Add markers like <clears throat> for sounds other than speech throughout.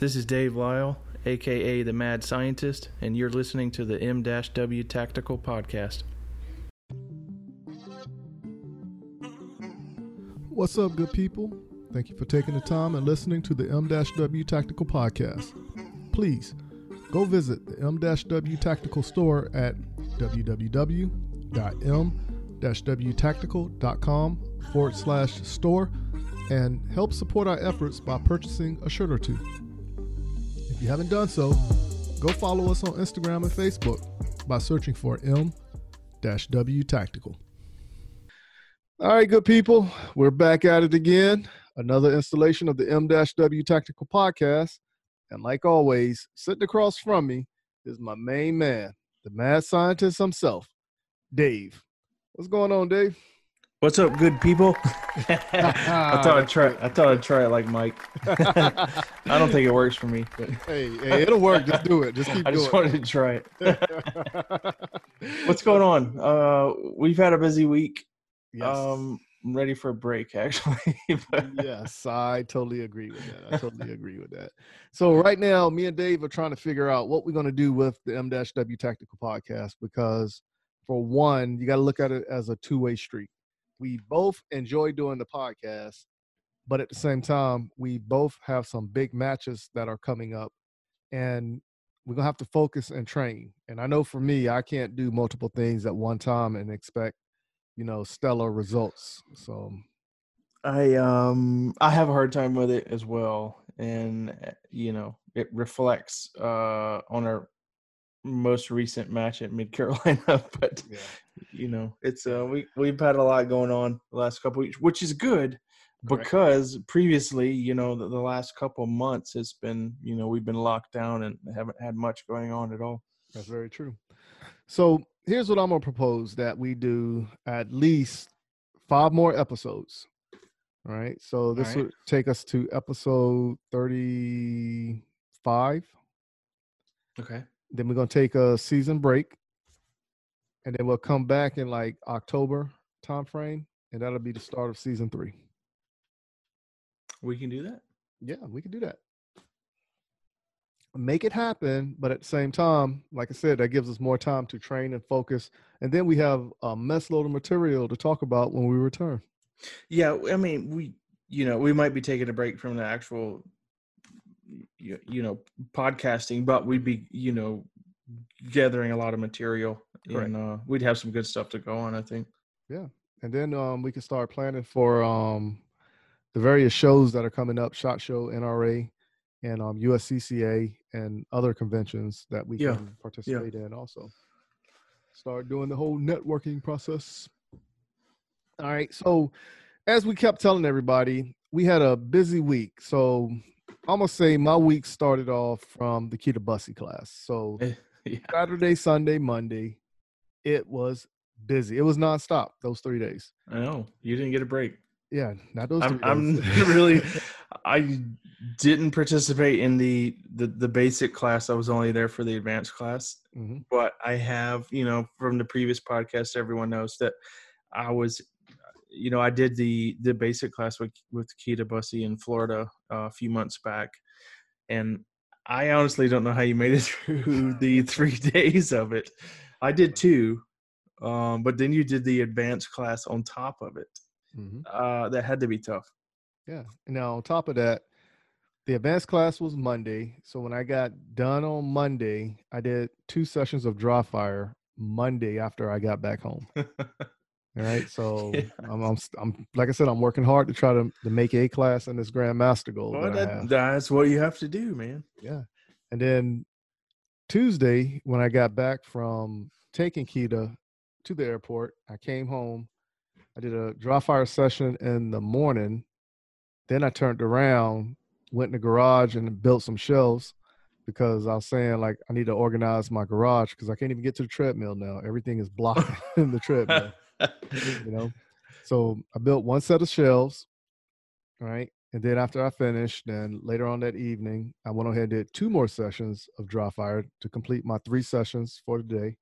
This is Dave Lyle, aka the Mad Scientist, and you're listening to the M-W Tactical Podcast. What's up, good people? Thank you for taking the time and listening to the M-W Tactical Podcast. Please go visit the M-W Tactical store at www.m-wtactical.com forward slash store and help support our efforts by purchasing a shirt or two. If you haven't done so, go follow us on Instagram and Facebook by searching for M-W Tactical. All right, good people, we're back at it again. Another installation of the M-W Tactical Podcast. And like always, sitting across from me is my main man, the mad scientist himself, Dave. What's going on, Dave? What's up, good people? <laughs> I thought I'd try. I thought I'd try it like Mike. <laughs> I don't think it works for me. But <laughs> Hey, hey, it'll work. Just do it. Just keep I just wanted to try it. What's going on? Uh, we've had a busy week. Yes. Um, I'm ready for a break, actually. Yes, I totally agree with that. I totally agree with that. So right now, me and Dave are trying to figure out what we're going to do with the M-W Tactical Podcast because, for one, you got to look at it as a two-way street. We both enjoy doing the podcast, but at the same time, we both have some big matches that are coming up, and we're gonna have to focus and train. And I know for me, I can't do multiple things at one time and expect, you know, stellar results. So I um I have a hard time with it as well, and uh, you know it reflects uh on our most recent match at Mid Carolina. <laughs> But yeah. you know it's uh we we've had a lot going on the last couple weeks, which is good Correct. because previously you know the, the last couple months it's been you know we've been locked down and haven't had much going on at all. That's very true. So here's what I'm gonna propose that we do at least five more episodes. All right. So this right. would take us to episode 35. Okay. Then we're gonna take a season break, and then we'll come back in like October time frame, and that'll be the start of season three. We can do that. Yeah, we can do that. Make it happen, but at the same time, like I said, that gives us more time to train and focus. And then we have a mess load of material to talk about when we return. Yeah, I mean, we you know we might be taking a break from the actual you, you know podcasting, but we'd be you know gathering a lot of material, Correct. and uh, we'd have some good stuff to go on. I think. Yeah, and then um, we can start planning for um, the various shows that are coming up SHOT Show, NRA, and um, USCCA, and other conventions that we Yeah, can participate in also. Start doing the whole networking process. All right. So, as we kept telling everybody, we had a busy week. So, I'm to say my week started off from the Kita Bussy class. So, <laughs> yeah. Saturday, Sunday, Monday, it was busy. It was nonstop those three days. I know you didn't get a break. Yeah, not those. I'm, three I'm days. <laughs> really. <laughs> I didn't participate in the, the the basic class. I was only there for the advanced class. Mhm. but I have, you know, from the previous podcast, everyone knows that I was, you know, I did the the basic class with with Keita Bussy in Florida uh, a few months back, and I honestly don't know how you made it <laughs> through the three <laughs> days of it. I did two, um, but then you did the advanced class on top of it. Mhm. Uh, that had to be tough. Yeah. Now on top of that, the advanced class was Monday. So when I got done on Monday, I did two sessions of dry fire Monday after I got back home. <laughs> All right. <laughs> So Yeah. I'm, I'm, I'm, like I said, I'm working hard to try to, to make a class in this Grandmaster goal. Well, that that, that's what you have to do, man. Yeah. And then Tuesday, when I got back from taking Kita to the airport, I came home. I did a dry fire session in the morning. Then I turned around, went in the garage and built some shelves because I was saying like I need to organize my garage because I can't even get to the treadmill now. Everything is blocking <laughs> the treadmill <laughs> <laughs> you know. So I built one set of shelves, right? And then after I finished, then later on that evening, I went ahead and did two more sessions of dry fire to complete my three sessions for the day.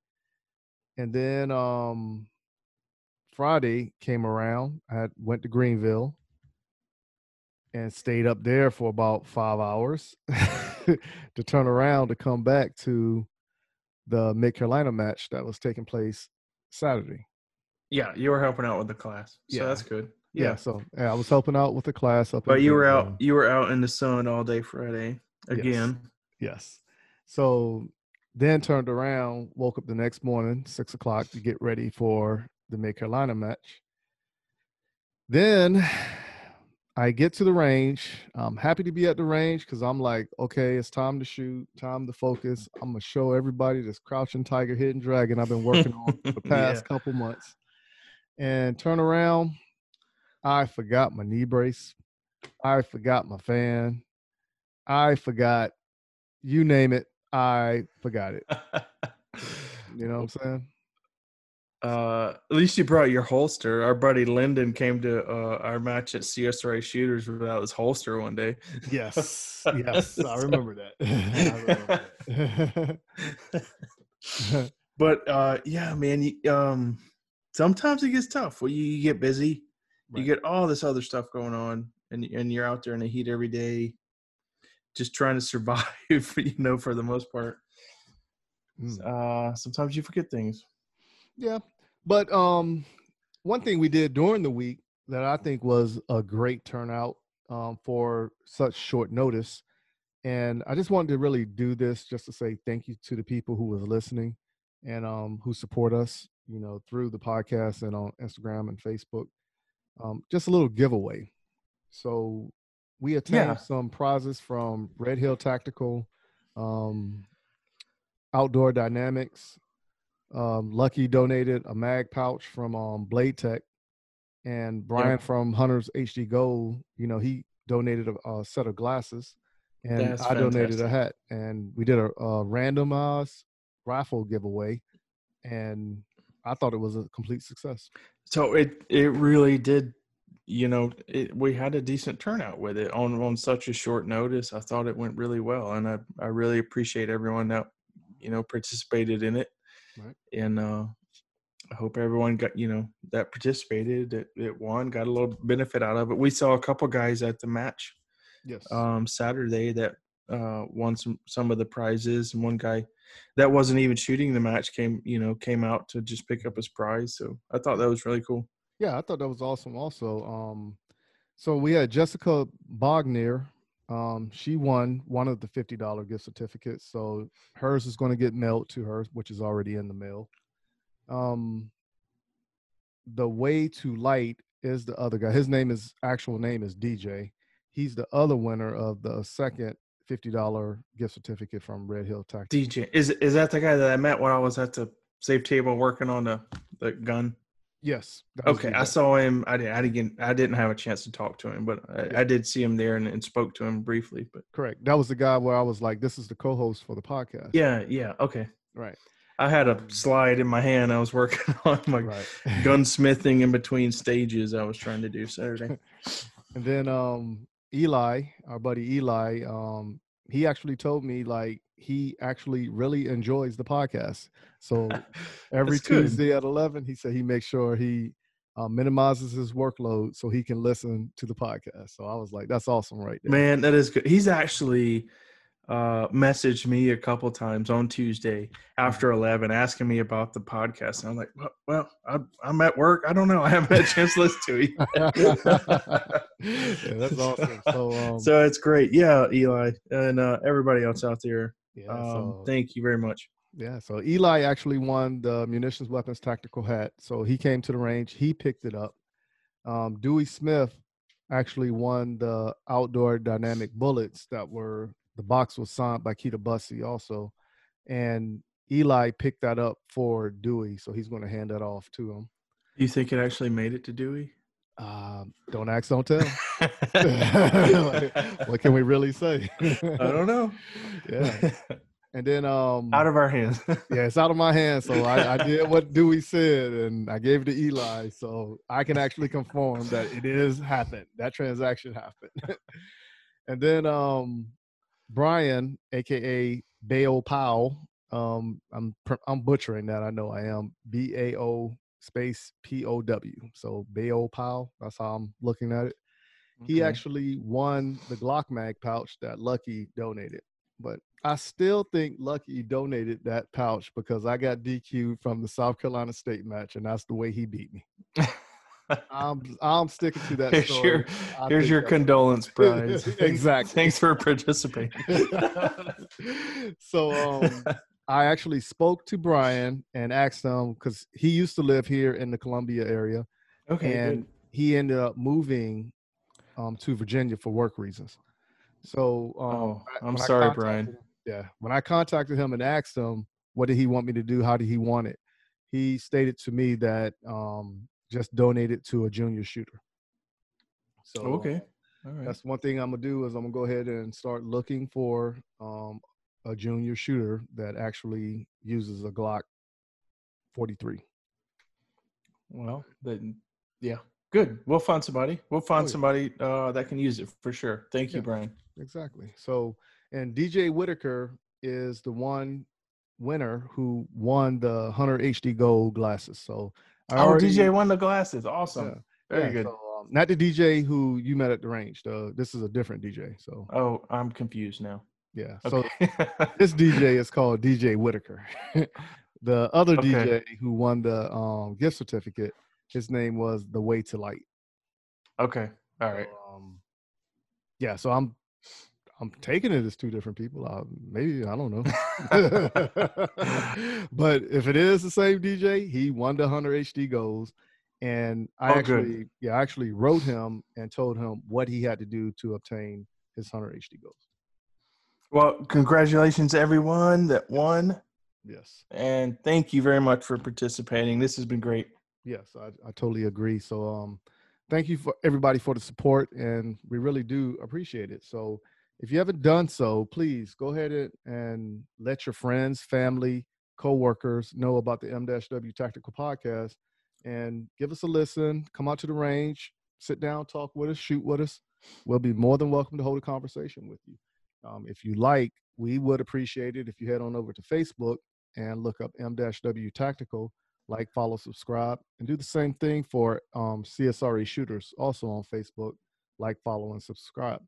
And then um Friday came around. I went to Greenville and stayed up there for about five hours. <laughs> to turn around to come back to the Mid Carolina match that was taking place Saturday. Yeah, you were helping out with the class, so Yeah. that's good. Yeah, Yeah, so yeah, I was helping out with the class up. but you were out. You were out in the sun all day Friday again. Yes. So then turned around, woke up the next morning, six o'clock, to get ready for the Mid Carolina match. Then I get to the range. I'm happy to be at the range because I'm like, okay, it's time to shoot, time to focus. I'm gonna show everybody this crouching tiger, hidden dragon I've been working on for the <laughs> past couple months. And turn around, I forgot my knee brace. I forgot my fan. I forgot you name it, I forgot it. You know what I'm saying? Uh, at least you brought your holster. Our buddy Lyndon came to uh, our match at CSRA Shooters without his holster one day. Yes. <laughs> Yes. I remember that. <laughs> I remember that. <laughs> but uh, yeah, man. You, um, sometimes it gets tough. Well, you, you get busy, Right. you get all this other stuff going on, and and you're out there in the heat every day, just trying to <laughs> survive. You know, for the most part. Mm. Uh, sometimes you forget things. Yeah. But um one thing we did during the week that I think was a great turnout um, for such short notice. And I just wanted to really do this just to say thank you to the people who was listening and um, who support us, you know, through the podcast and on Instagram and Facebook. Um, just a little giveaway. So we attained Yeah. some prizes from Red Hill Tactical, um, Outdoor Dynamics, um, Lucky donated a mag pouch from um, Blade Tech, and Brian from Hunters HD Gold. You know, he donated a, a set of glasses, and That's I donated a hat. And we did a, a randomized rifle giveaway, and I thought it was a complete success. So it it really did, you know, it, we had a decent turnout with it on on such a short notice. I thought it went really well, and I I really appreciate everyone that you know participated in it, Right. and uh, I hope everyone got you know that participated that it won got a little benefit out of it. We saw a couple guys at the match Yes. um, Saturday that uh, won some some of the prizes, and one guy that wasn't even shooting the match came you know came out to just pick up his prize. So I thought that was really cool. Yeah, I thought that was awesome. Also, um, so we had Jessica Bogner. Um, she won one of the fifty dollar gift certificates. So hers is going to get mailed to her, which is already in the mail. Um, the way to light is the other guy. His name is actual name is DJ. He's the other winner of the second fifty dollar gift certificate from Red Hill Tactical. DJ is is that the guy that I met when I was at the safe table working on the the gun? Yes. Okay, I saw him. I did. I didn't. I didn't have a chance to talk to him, but I, I did see him there and, and spoke to him briefly. But Correct. That was the guy where I was like, "This is the co-host for the podcast." yeah, yeah, okay. Right. I had a slide in my hand. I was working <laughs> on my Right. gunsmithing in between stages. I was trying to do Saturday. <laughs> And then um Eli, our buddy Eli, um, he actually told me like he actually really enjoys the podcast. So <laughs> every good. Tuesday at eleven, he said he makes sure he uh, minimizes his workload so he can listen to the podcast. So I was like, that's awesome, right there. Man, that is good. He's actually uh, messaged me a couple times on Tuesday after eleven, asking me about the podcast. And I'm like, well, well I'm, I'm at work. I don't know. <laughs> I haven't had a chance to listen to it. <laughs> yeah, that's <laughs> awesome. So um, so it's great. Yeah, Eli and uh, everybody else out there. yeah, Um, so- thank you very much. Yeah, so Eli actually won the munitions weapons tactical hat. So he came to the range, he picked it up. Um, Dewey Smith actually won the outdoor dynamic bullets that were the box was signed by Keita Bussy also, and Eli picked that up for Dewey, so he's going to hand that off to him. You think it actually made it to Dewey? Um, don't ask, don't tell. <laughs> <laughs> What can we really say? I don't know. <laughs> Yeah, and then um, Out of our hands. yeah, it's out of my hands. So I, I did what Dewey said, and I gave it to Eli. So I can actually confirm that it is happened. That transaction happened. and then um, Brian, aka Bao Powell, um, I'm I'm butchering that. I know I am. B A O space P O W. So Bao Powell. That's how I'm looking at it. He Okay. actually won the Glock mag pouch that Lucky donated. but I still think Lucky donated that pouch because I got DQ from the South Carolina State match, and that's the way he beat me. <laughs> I'm I'm sticking to that here's story. your, I here's your condolence <laughs> prize. <laughs> Exactly. Thanks for participating. <laughs> so um, I actually spoke to Brian and asked him because he used to live here in the Columbia area, okay. and he ended up moving um, to Virginia for work reasons. So um, Oh, I'm sorry, Brian. him- yeah, when I contacted him and asked him what did he want me to do, how did he want it, he stated to me that um, just donate it to a junior shooter. So. Okay. All right. that's one thing I'm gonna do is I'm gonna go ahead and start looking for um, a junior shooter that actually uses a Glock 43. Well, then, yeah, good. We'll find somebody. We'll find Oh, yeah. somebody uh, that can use it for sure. Thank you, Yeah. Brian. Exactly. So, and DJ Whitaker is the one winner who won the Hunter HD Gold glasses. So, I Oh, already- DJ won the glasses. Awesome. Yeah, Very yeah, good. so, um, not the DJ who you met at the range. Uh, this is a different DJ. So, oh, I'm confused now. yeah. So <laughs> this DJ is called DJ Whitaker. <laughs> the other Okay. DJ who won the um, gift certificate, his name was The Way to Light. okay. All right. So, um, yeah, so I'm I'm taking it as two different people. Uh, maybe I don't know, <laughs> <laughs> but if it is the same DJ, he won the Hunter HD goals, and I Oh, good. actually yeah I actually wrote him and told him what he had to do to obtain his Hunter HD goals. Well, congratulations, everyone that won. Yes. And thank you very much for participating. This has been great. Yes, I, I totally agree. So um thank you for everybody for the support and we really do appreciate it. So if you haven't done so, please go ahead and, let your friends, family, co-workers know about the M-W Tactical Podcast and give us a listen. Come out to the range, sit down, talk with us, shoot with us. We'll be more than welcome to hold a conversation with you. Um, if you like, we would appreciate it if you head on over to Facebook and look up M-W Tactical like, follow, subscribe, and do the same thing for um, CSRA shooters, also on Facebook. Like, follow, and subscribe.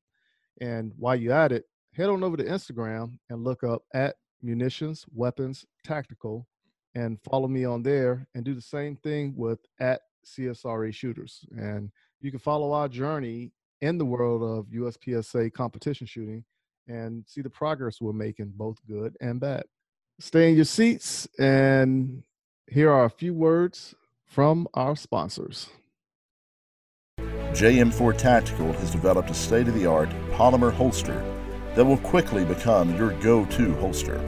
And while you're at it, head on over to Instagram and look up at Munitions Weapons Tactical, and follow me on there. And do the same thing with at CSRA shooters. And you can follow our journey in the world of USPSA competition shooting and see the progress we're making, both good and bad. Stay in your seats and here are a few words from our sponsors. JM4 Tactical has developed a state of the art polymer holster that will quickly become your go to holster.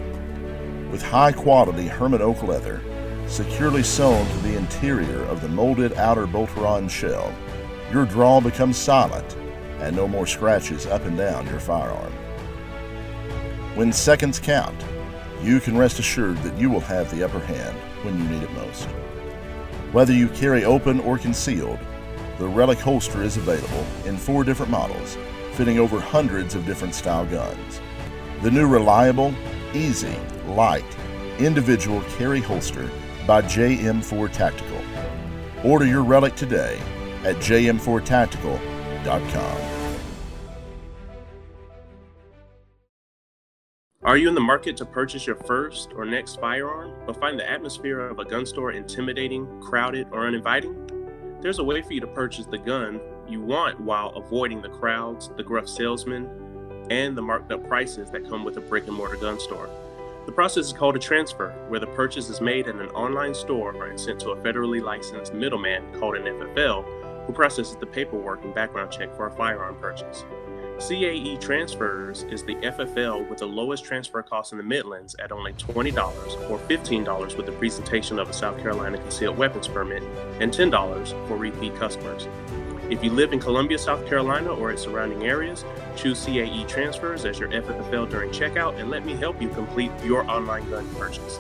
With high quality Hermann Oak leather securely sewn to the interior of the molded outer Boltaron shell, your draw becomes silent and no more scratches up and down your firearm. When seconds count, you can rest assured that you will have the upper hand when you need it most. Whether you carry open or concealed, the Relic holster is available in four different models, fitting over hundreds of different style guns. The new reliable, easy, light, individual carry holster by JM4 Tactical. Order your Relic today at jm4tactical.com. Are you in the market to purchase your first or next firearm, but find the atmosphere of a gun store intimidating, crowded, or uninviting? There's a way for you to purchase the gun you want while avoiding the crowds, the gruff salesmen, and the marked up prices that come with a brick and mortar gun store. The process is called a transfer, where the purchase is made at an online store and sent to a federally licensed middleman called an FFL, who processes the paperwork and background check for a firearm purchase. CAE Transfers is the FFL with the lowest transfer cost in the Midlands at only $20 or $15 with the presentation of a South Carolina concealed weapons permit and $10 for repeat customers. If you live in Columbia, South Carolina or its surrounding areas, choose CAE Transfers as your FFL during checkout and let me help you complete your online gun purchase.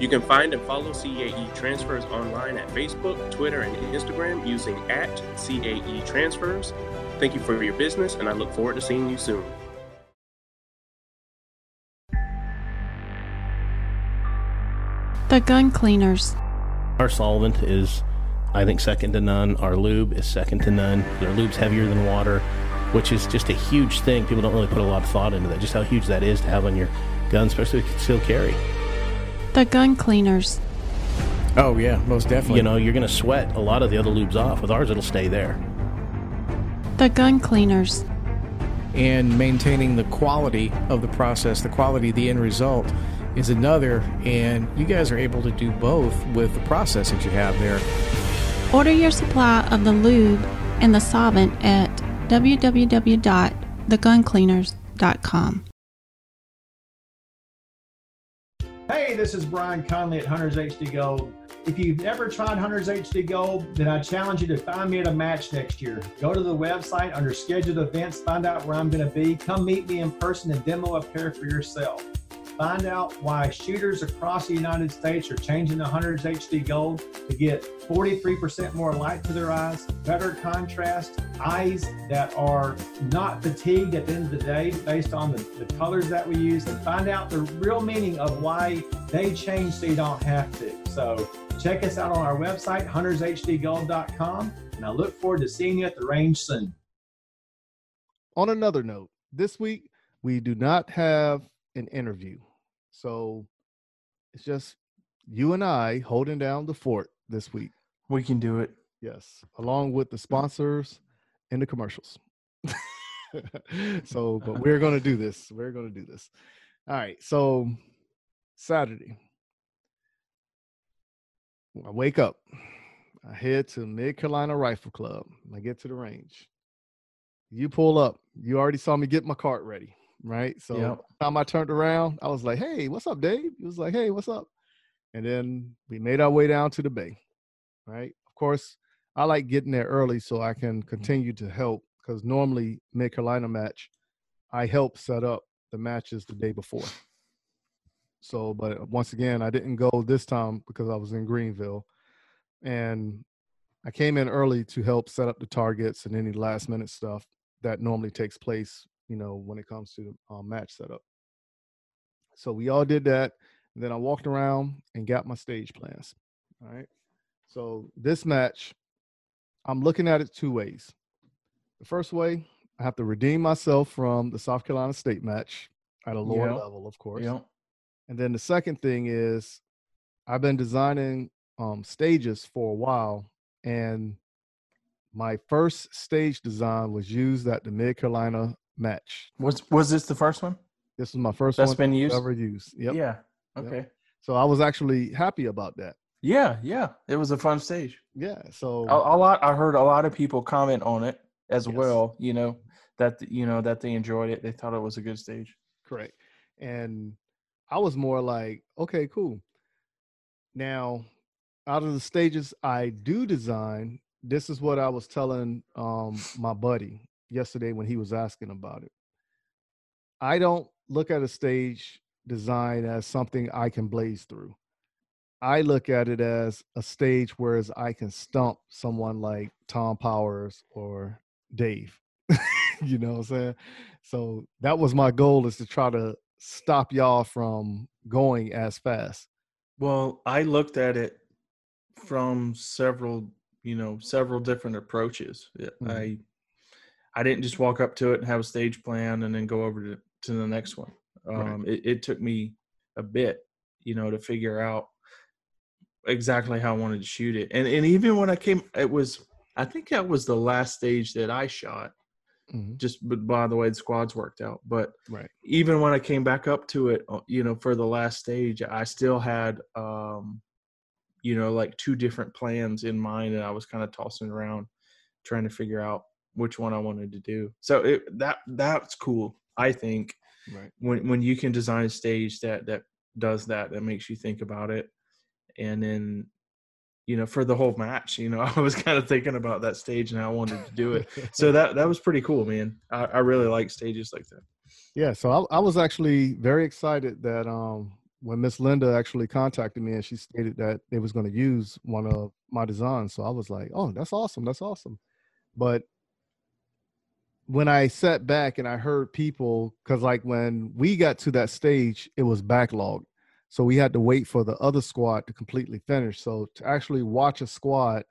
You can find and follow CAE Transfers online at Facebook, Twitter, and Instagram using at CAE Transfers. Thank you for your business, and I look forward to seeing you soon. The Gun Cleaners. Our solvent is, I think, second to none. Our lube is second to none. Our lube's heavier than water. which is just a huge thing. People don't really put a lot of thought into that, just how huge that is to have on your gun, especially if you concealed carry. The gun cleaners. Oh yeah, most definitely. You know, you're going to sweat a lot of the other lubes off. With ours, it'll stay there. The gun cleaners. and maintaining the quality of the process, the quality of the end result is another. And you guys are able to do both with the process that you have there. Order your supply of the lube and the solvent at www.theguncleaners.com. Hey, this is Brian Conley at Hunters HD Gold. If you've never tried Hunters HD Gold, then I challenge you to find me at a match next year. Go to the website under scheduled events, find out where I'm going to be. Come meet me in person and demo a pair for yourself. Find out why shooters across the United States are changing the Hunters HD Gold to get 43% more light to their eyes, better contrast, eyes that are not fatigued at the end of the day based on the, the colors that we use, and find out the real meaning of why they change so you don't have to. So check us out on our website, huntershdgold.com, and I look forward to seeing you at the range soon. On another note, this week we do not have an interview. So it's just you and I holding down the fort this week. We can do it. Yes, along with the sponsors and the commercials. <laughs> so, but we're going to do this. We're going to do this. All right. So, Saturday, I wake up. I head to Mid Carolina Rifle Club. I get to the range. You pull up. You already saw me get my cart ready, right? So, Yep. time I turned around, I was like, "Hey, what's up, Dave?" He was like, "Hey, what's up?" And then we made our way down to the bay, right? Of course, I like getting there early so I can continue to help because normally Mid Carolina match, I help set up the matches the day before. So, but once again, I didn't go this time because I was in Greenville, and I came in early to help set up the targets and any last minute stuff that normally takes place, you know, when it comes to um, match setup. So we all did that. And then I walked around and got my stage plans. All right. So this match, I'm looking at it two ways. The first way, I have to redeem myself from the South Carolina State match at a lower Yeah. level, of course. Yeah. And then the second thing is I've been designing um, stages for a while, and my first stage design was used at the Mid Carolina match. Was was this the first one? This was my first That's one been used? ever used. Yep. Yeah. Yep. Okay. So I was actually happy about that. Yeah, yeah. It was a fun stage. Yeah. So A, a lot. I heard a lot of people comment on it as Yes. well. You know that you know that they enjoyed it. They thought it was a good stage. Correct. And I was more like, okay, cool. Now, out of the stages I do design, this is what I was telling um, my buddy yesterday when he was asking about it. I don't look at a stage design as something I can blaze through. I look at it as a stage whereas I can stump someone like Tom Powers or Dave. <laughs> you know what I'm saying? So that was my goal is to try to stop y'all from going as fast. Well, I looked at it from several, you know, several different approaches. Mhm. I I didn't just walk up to it and have a stage plan and then go over to, to the next one. Right. Um, it, it took me a bit, you know, to figure out exactly how I wanted to shoot it. And and even when I came, it was I think that was the last stage that I shot. Mhm. Just but by the way the squads worked out, but Right. even when I came back up to it, uh, you know, for the last stage, I still had, um, you know, like two different plans in mind, and I was kind of tossing around, trying to figure out which one I wanted to do. So it, that that's cool. I think Right. when when you can design a stage that that does that, that makes you think about it, and then. You know, for the whole match, you know, <laughs> I was kind of thinking about that stage and how I wanted to do it. <laughs> So that that was pretty cool, man. I, I really like stages like that. Yeah, so I, I was actually very excited that um when Miss Linda actually contacted me and she stated that they was going to use one of my designs. So I was like, "Oh, that's awesome. That's awesome." But when I sat back and I heard people cuz like when we got to that stage, it was backlogged. So we had to wait for the other squad to completely finish. So to actually watch a squad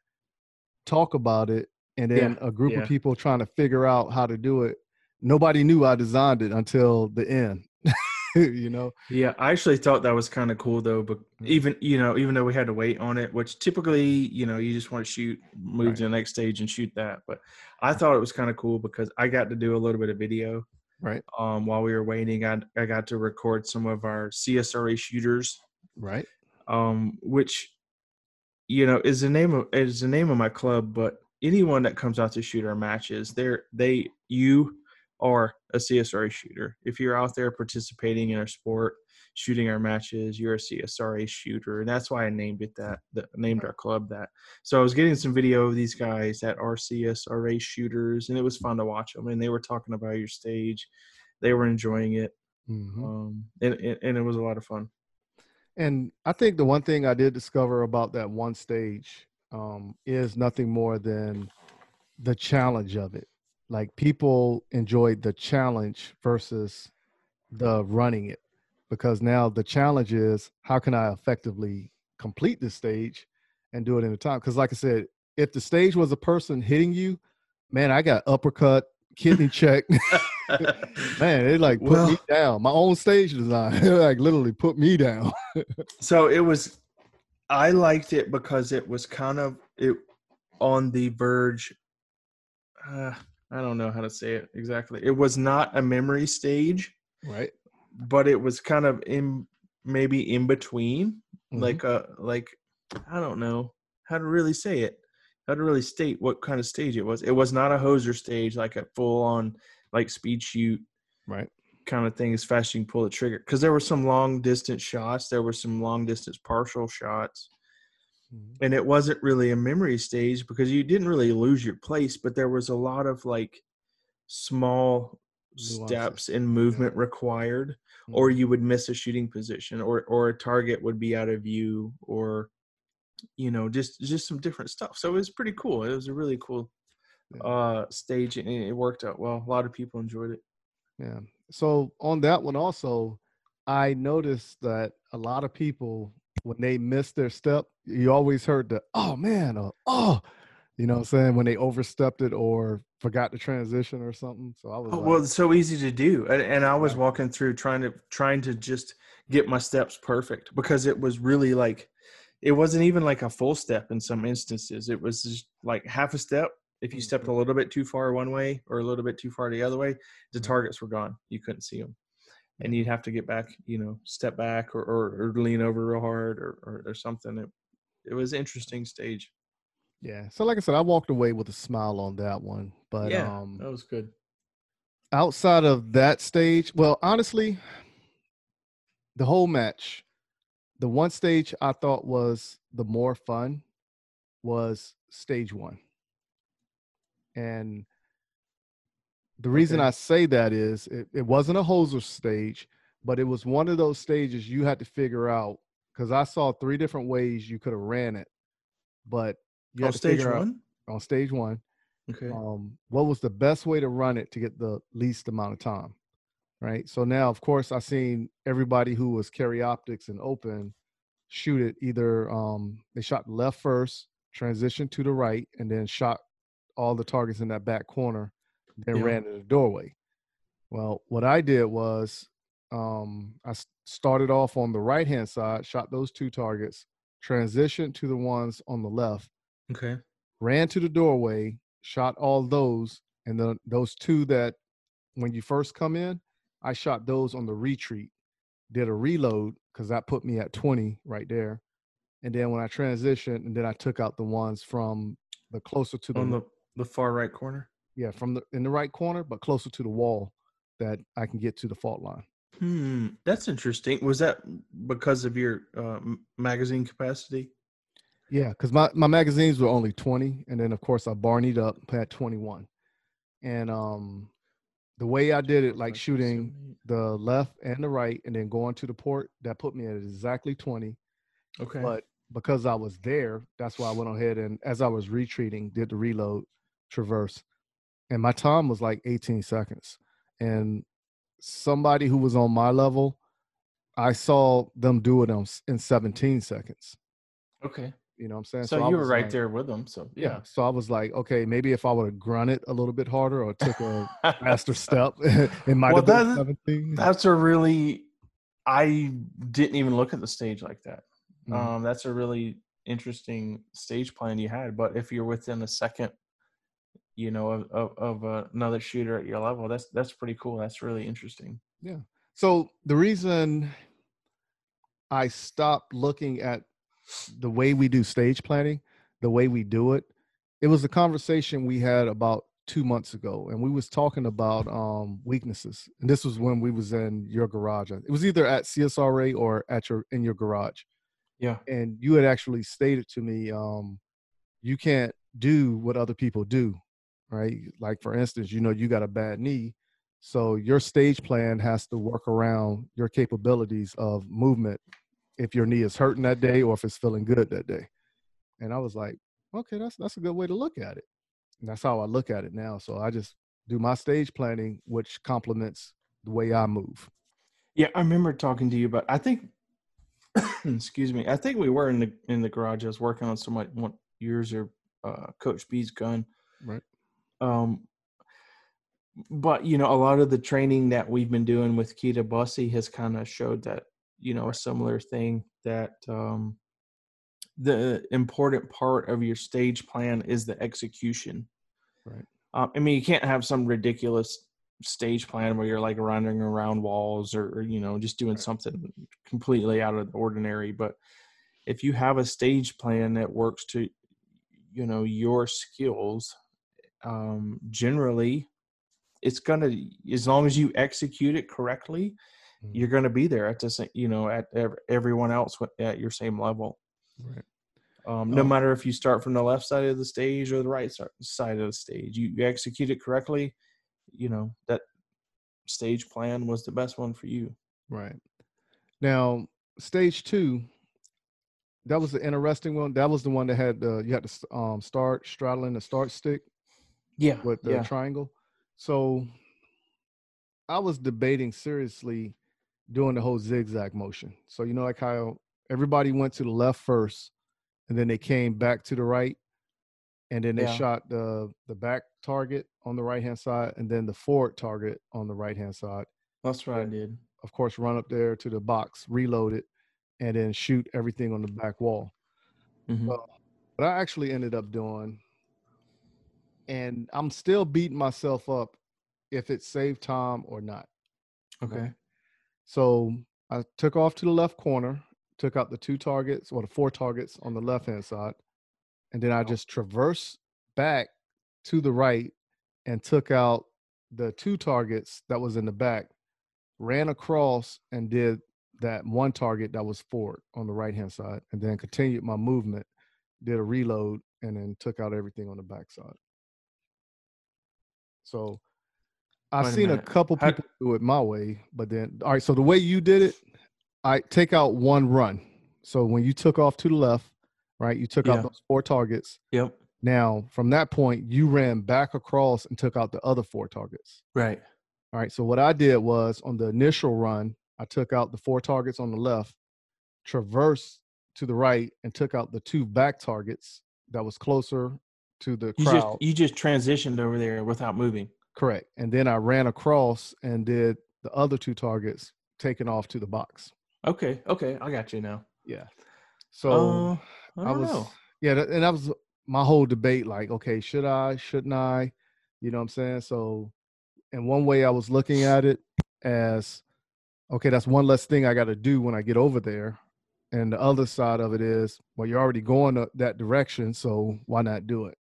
talk about it and then a group yeah. of people trying to figure out how to do it nobody knew I designed it until the end. <laughs> you know. Yeah, I actually thought that was kind of cool though. But Mm. even you know, even though we had to wait on it, which typically you know you just want to shoot, move Right. to the next stage and shoot that. But I thought it was kind of cool because I got to do a little bit of video. Right. Um, while we were waiting, I I got to record some of our CSRA shooters, Right. um, which you know is the name of is the name of my club. But anyone that comes out to shoot our matches, they're they you are a CSRA shooter. If you're out there participating in our sport, shooting our matches, you're a CSRA shooter, and that's why I named it that. named our club that. So I was getting some video of these guys that are CSRA shooters, and it was fun to watch them. And they were talking about your stage, they were enjoying it, Mhm. um, and, and and it was a lot of fun. And I think the one thing I did discover about that one stage um, is nothing more than the challenge of it. Like people enjoyed the challenge versus the running it because now the challenge is how can I effectively complete this stage and do it in a time? Because, like I said, if the stage was a person hitting you, man, I got uppercut, kidney check. <laughs> man, it like put me down. My own stage design, <laughs> like literally put me down. <laughs> so it was i liked it because it was kind of it on the verge uh, i don't know how to say it exactly it was not a memory stage right. But it was kind of in maybe in between Mhm. like a like i don't know how to really say it how to really state what kind of stage it was it was not a hoser stage like a full on like speed shoot Right. kind of thing as fast as you can pull the trigger because there were some long distance shots there were some long distance partial shots Mhm. and it wasn't really a memory stage because you didn't really lose your place but there was a lot of like small Nuances. steps in movement required or you would miss a shooting position or or a target would be out of view or you know just just some different stuff so it was pretty cool it was a really cool Yeah. uh stage and it worked out well a lot of people enjoyed it Yeah. So on that one also, I noticed that a lot of people when they missed their step, you always heard the oh man or oh you know what I'm saying when they overstepped it or forgot the transition or something. So I was Oh, like, well, it's so easy to do, and, and I was walking through trying to trying to just get my steps perfect because it was really like it wasn't even like a full step in some instances. It was just like half a step. If you stepped a Mhm. little bit too far one way or a little bit too far the other way, the targets were gone. You couldn't see them, and you'd have to get back, you know, step back or, or, or lean over real hard or, or, or something. It, it was an interesting stage. Yeah. So like I said, I walked away with a smile on that one. But yeah, um that was good. outside of that stage, well, honestly, the whole match, the one stage I thought was the more fun was stage one. And the reason Okay. I say that is it, it wasn't a hoser stage, but it was one of those stages you had to figure out because I saw three different ways you could have ran it, but you had to stage figure out one. on stage one Okay. um, what was the best way to run it to get the least amount of time right so now of course i seen everybody who was carry optics and open shoot it either um, they shot left first transition to the right and then shot all the targets in that back corner then Yeah. ran in the doorway well what i did was um, i started off on the right hand side shot those two targets transitioned to the ones on the left Okay. ran to the doorway, shot all those, and then those two that when you first come in, I shot those on the retreat. Did a reload because that put me at 20 right there. And then when I transitioned, and then I took out the ones from the closer to the, On the the far right corner. yeah from the in the right corner, but closer to the wall that I can get to the fault line. Hmm, that's interesting. Was that because of your uh, magazine capacity? Yeah, because my, my magazines were only 20. And then, of course, I barneyed up, at 21. And um, the way I did it, like shooting the left and the right and then going to the port, that put me at exactly 20. Okay. But because I was there, that's why I went ahead and as I was retreating, did the reload traverse. And my time was like 18 seconds. And somebody who was on my level, I saw them do it in 17 seconds. okay. You know what I'm saying? So, I you were right like- there with them. So Yeah. yeah. So I was like, okay, maybe if I would have grunted a little bit harder or took a faster <laughs> step, <laughs> it might Well, have been that- 17. That's a really. I didn't even look at the stage like that. Mhm. Um, that's a really interesting stage plan you had. But if you're within a second, you know, of of, of uh, another shooter at your level, that's that's pretty cool. That's really interesting. Yeah. So the reason I stopped looking at the way we do stage planning, the way we do it, it was a conversation we had about two months ago, and we was talking about um, weaknesses. And this was when we was in your garage. It was either at CSRA or at your in your garage. Yeah. And you had actually stated to me, um, you can't do what other people do, right? Like for instance, you know, you got a bad knee, so your stage plan has to work around your capabilities of movement if your knee is hurting that day or if it's feeling good that day. And I was like, okay, that's that's a good way to look at it. And that's how I look at it now. So I just do my stage planning, which complements the way I move. Yeah, I remember talking to you about. I think, <coughs> excuse me. I think we were in the in the garage. I was working on some like one yours or uh, Coach B's gun. Right. Um, but you know, a lot of the training that we've been doing with Kita Bussy has kind of showed that you know a similar thing that um, the important part of your stage plan is the execution. Right. Um, I mean, you can't have some ridiculous stage plan where you're like running around walls or, or you know just doing something completely out of the ordinary. But if you have a stage plan that works to you know your skills, um, generally it's gonna as long as you execute it correctly, You're gonna be there at the same you know at ev- everyone else at your same level. Right. Um, no Oh. matter if you start from the left side of the stage or the right side of the stage, you, you execute it correctly. You know that stage plan was the best one for you. Right. Now, stage two, that was the interesting one. That was the one that had uh, you had to um, start straddling the start stick Yeah, with the yeah, triangle. So I was debating seriously doing the whole zigzag motion. So you know, like how everybody went to the left first, and then they came back to the right, and then they Yeah. shot the the back target on the right hand side, and then the forward target on the right hand side. that's what I did. Of course, run up there to the box, reload it, and then shoot everything on the back wall. Mhm. Well, what I actually ended up doing, and I'm still beating myself up if it saved time or not. Okay. So I took off to the left corner, took out the two targets or the four targets on the left hand side, and then I just traversed back to the right and took out the two targets that was in the back, ran across and did that one target that was forward on the right hand side, and then continued my movement, did a reload, and then took out everything on the back side. So I've a seen a minute. couple How- people do it my way, but then all right. So the way you did it, I take out one run. So when you took off to the left, right, you took Yeah. out those four targets. Yep. Now from that point, you ran back across and took out the other four targets. Right. All right. So what I did was on the initial run, I took out the four targets on the left, traversed to the right, and took out the two back targets that was closer to the You crowd. just you just transitioned over there without moving. Correct. And then I ran across and did the other two targets, taking off to the box. Okay. Okay. I got you now. Yeah. So Uh, I don't was, know. yeah, and that was my whole debate. Like, okay, should I, shouldn't I? You know what I'm saying? So, in one way, I was looking at it as, okay, that's one less thing I got to do when I get over there. And the other side of it is, well, you're already going that direction, so why not do it?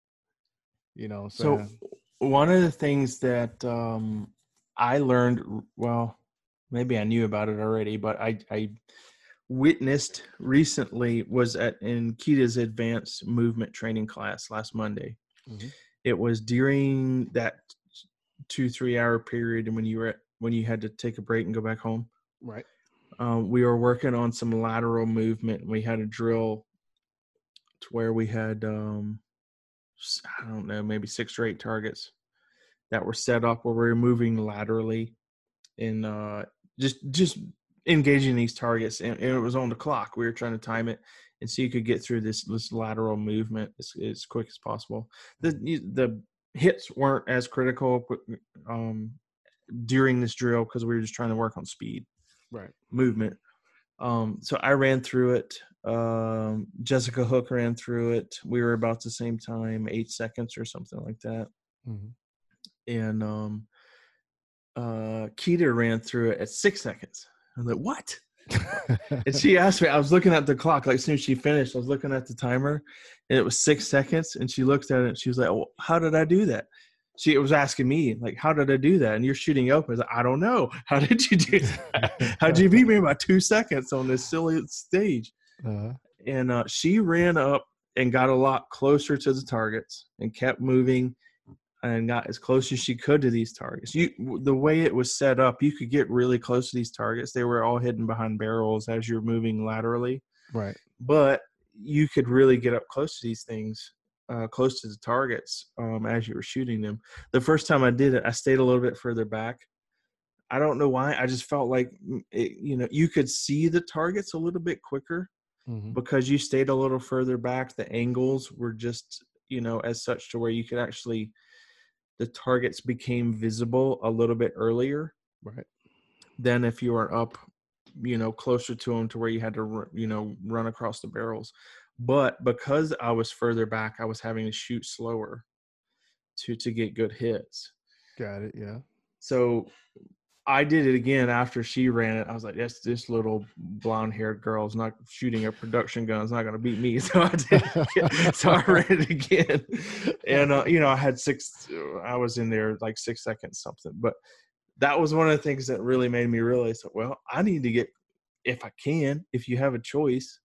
You know, So saying? One of the things that um, I learned, well, maybe I knew about it already, but I, I witnessed recently was at in Kita's advanced movement training class last Monday. Mhm. It was during that two three hour period and when you were at, when you had to take a break and go back home. right. Um, we were working on some lateral movement. and We had a drill to where we had, um, I don't know, maybe six or eight targets that were set up where we were moving laterally and uh, just just engaging these targets. And, and it was on the clock. We were trying to time it, and so you could get through this this lateral movement as, as quick as possible. The the hits weren't as critical um, during this drill because we were just trying to work on speed, right, movement. Um, so I ran through it. Um, Jessica Hook ran through it. We were about the same time, eight seconds or something like that. Mm-hmm. And um, uh, Keita ran through it at six seconds. I was like, what? and she <laughs> asked me, I was looking at the clock, like as soon as she finished, I was looking at the timer and it was six seconds. And she looked at it and she was like, well, how did I do that? She was asking me, like, how did I do that? And you're shooting open. I was like, I don't know. How did you do that? <laughs> How'd you beat me by two seconds on this silly stage? Uh-huh. And uh, she ran up and got a lot closer to the targets and kept moving and got as close as she could to these targets. You the way it was set up, you could get really close to these targets. They were all hidden behind barrels as you're moving laterally. Right. But you could really get up close to these things, uh, close to the targets um, as you were shooting them. The first time I did it, I stayed a little bit further back. I don't know why. I just felt like mm, it, you know you could see the targets a little bit quicker mm-hmm. because you stayed a little further back. The angles were just you know as such to where you could actually the targets became visible a little bit earlier right than if you were up you know closer to them to where you had to you know run across the barrels but because i was further back i was having to shoot slower to to get good hits got it yeah so I did it again after she ran it. I was like, "Yes, this little blonde-haired girl is not shooting a production gun. It's not going to beat me." <laughs> So I did. <laughs> so I ran it again, and uh, you know, I had six. I was in there like six seconds something. But that was one of the things that really made me realize that. Well, I need to get, if I can, if you have a choice,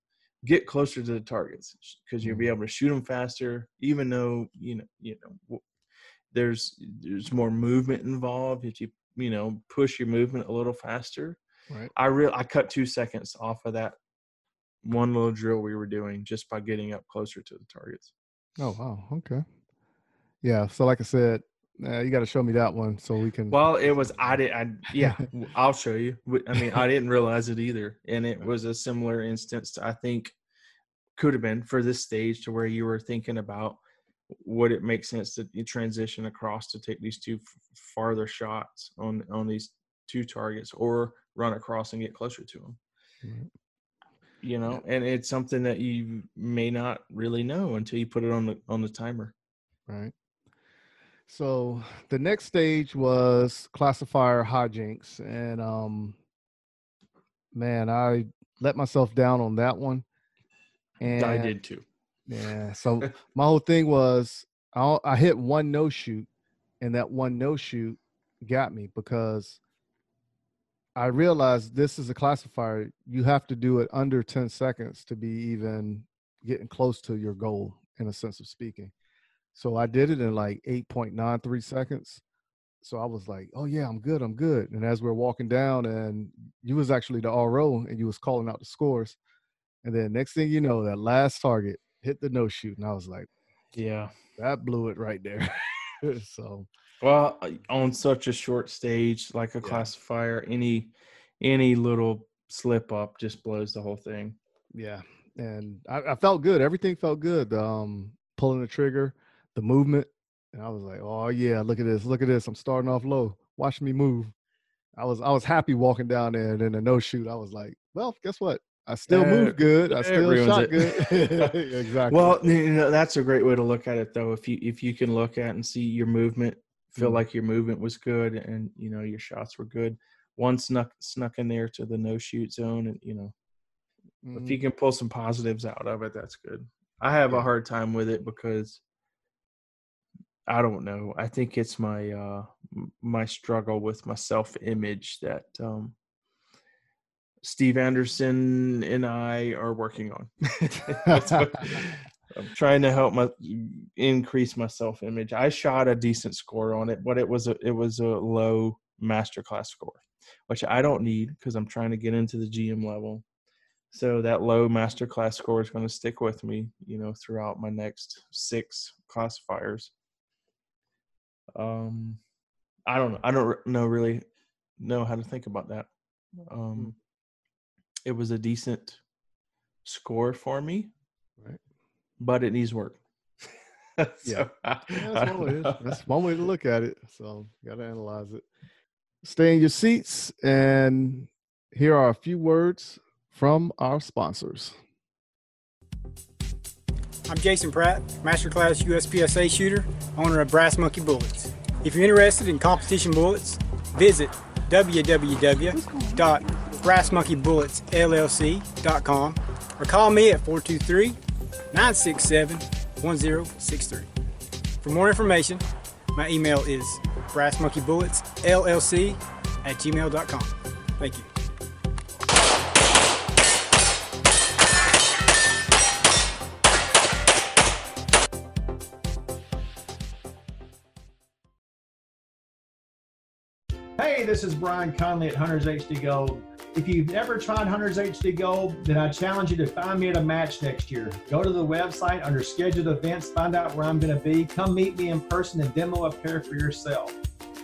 get closer to the targets because you'll be able to shoot them faster. Even though you know, you know, there's there's more movement involved if you you know push your movement a little faster. Right. I real i cut two seconds off of that one little drill we were doing just by getting up closer to the targets. Oh wow. Okay. Yeah so like i said uh, you got to show me that one so we can well it was i did i yeah <laughs> i'll show you. I mean i didn't realize it either and it was a similar instance to, i think could have been for this stage to where you were thinking about would it make sense to transition across to take these two farther shots on on these two targets or run across and get closer to them you know and it's something that you may not really know until you put it on the on the timer. Right. So the next stage was classifier hijinks and um man i let myself down on that one and i did too yeah. So my whole thing was I, I hit one no shoot, and that one no shoot got me because I realized this is a classifier. You have to do it under 10 seconds to be even getting close to your goal in a sense of speaking. So I did it in like 8.93 seconds. So I was like, oh yeah, I'm good, I'm good. And as we are walking down and you was actually the RO and you was calling out the scores. And then next thing you know, that last target, hit the no shoot, and I was like, yeah, that blew it right there. <laughs> so, well, on such a short stage like a yeah. classifier, any any little slip up just blows the whole thing. Yeah, and I, I felt good. Everything felt good. Um, pulling the trigger, the movement, and I was like, oh yeah, look at this, look at this. I'm starting off low. Watch me move. I was I was happy walking down there, and then the no shoot. I was like, well, guess what? I still uh, move good. I still shot it. good. <laughs> <laughs> exactly. Well, you know, that's a great way to look at it, though. If you if you can look at and see your movement, feel mm like your movement was good, and you know your shots were good. One snuck snuck in there to the no shoot zone, and you know, mm if you can pull some positives out of it, that's good. I have yeah. a hard time with it because I don't know. I think it's my uh my struggle with my self image that um Steve Anderson and I are working on. <laughs> <laughs> I'm trying to help my increase my self image. I shot a decent score on it, but it was a it was a low masterclass score, which I don't need because I'm trying to get into the GM level. So that low masterclass score is going to stick with me, you know, throughout my next six classifiers. Um, I don't know. I don't know really know how to think about that. Um, it was a decent score for me, Right. but it needs work. <laughs> So, Yeah. I- Yeah, that's, one way, that's one way to look at it. So you got to analyze it. Stay in your seats, and here are a few words from our sponsors. I'm Jason Pratt, Masterclass USPSA shooter, owner of Brass Monkey Bullets. If you're interested in competition bullets, visit www.brassmonkeybulletsllc.com or call me at 423 967 1063. For more information, my email is brassmonkeybulletsllc at gmail.com. Thank you. Hey, this is Brian Conley at Hunters HD Gold. If you've never tried Hunters HD Gold, then I challenge you to find me at a match next year. Go to the website under scheduled events, find out where I'm going to be. Come meet me in person and demo a pair for yourself.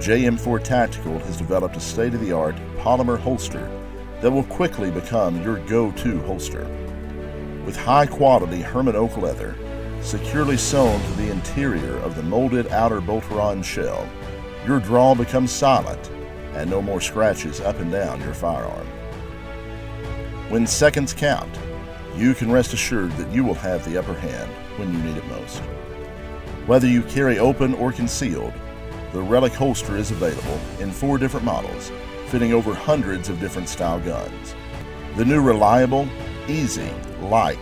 JM4 Tactical has developed a state of the art polymer holster that will quickly become your go to holster. With high quality Hermann Oak leather securely sewn to the interior of the molded outer Boltaron shell, your draw becomes silent and no more scratches up and down your firearm. When seconds count, you can rest assured that you will have the upper hand when you need it most. Whether you carry open or concealed, the Relic holster is available in four different models, fitting over hundreds of different style guns. The new reliable, easy, light,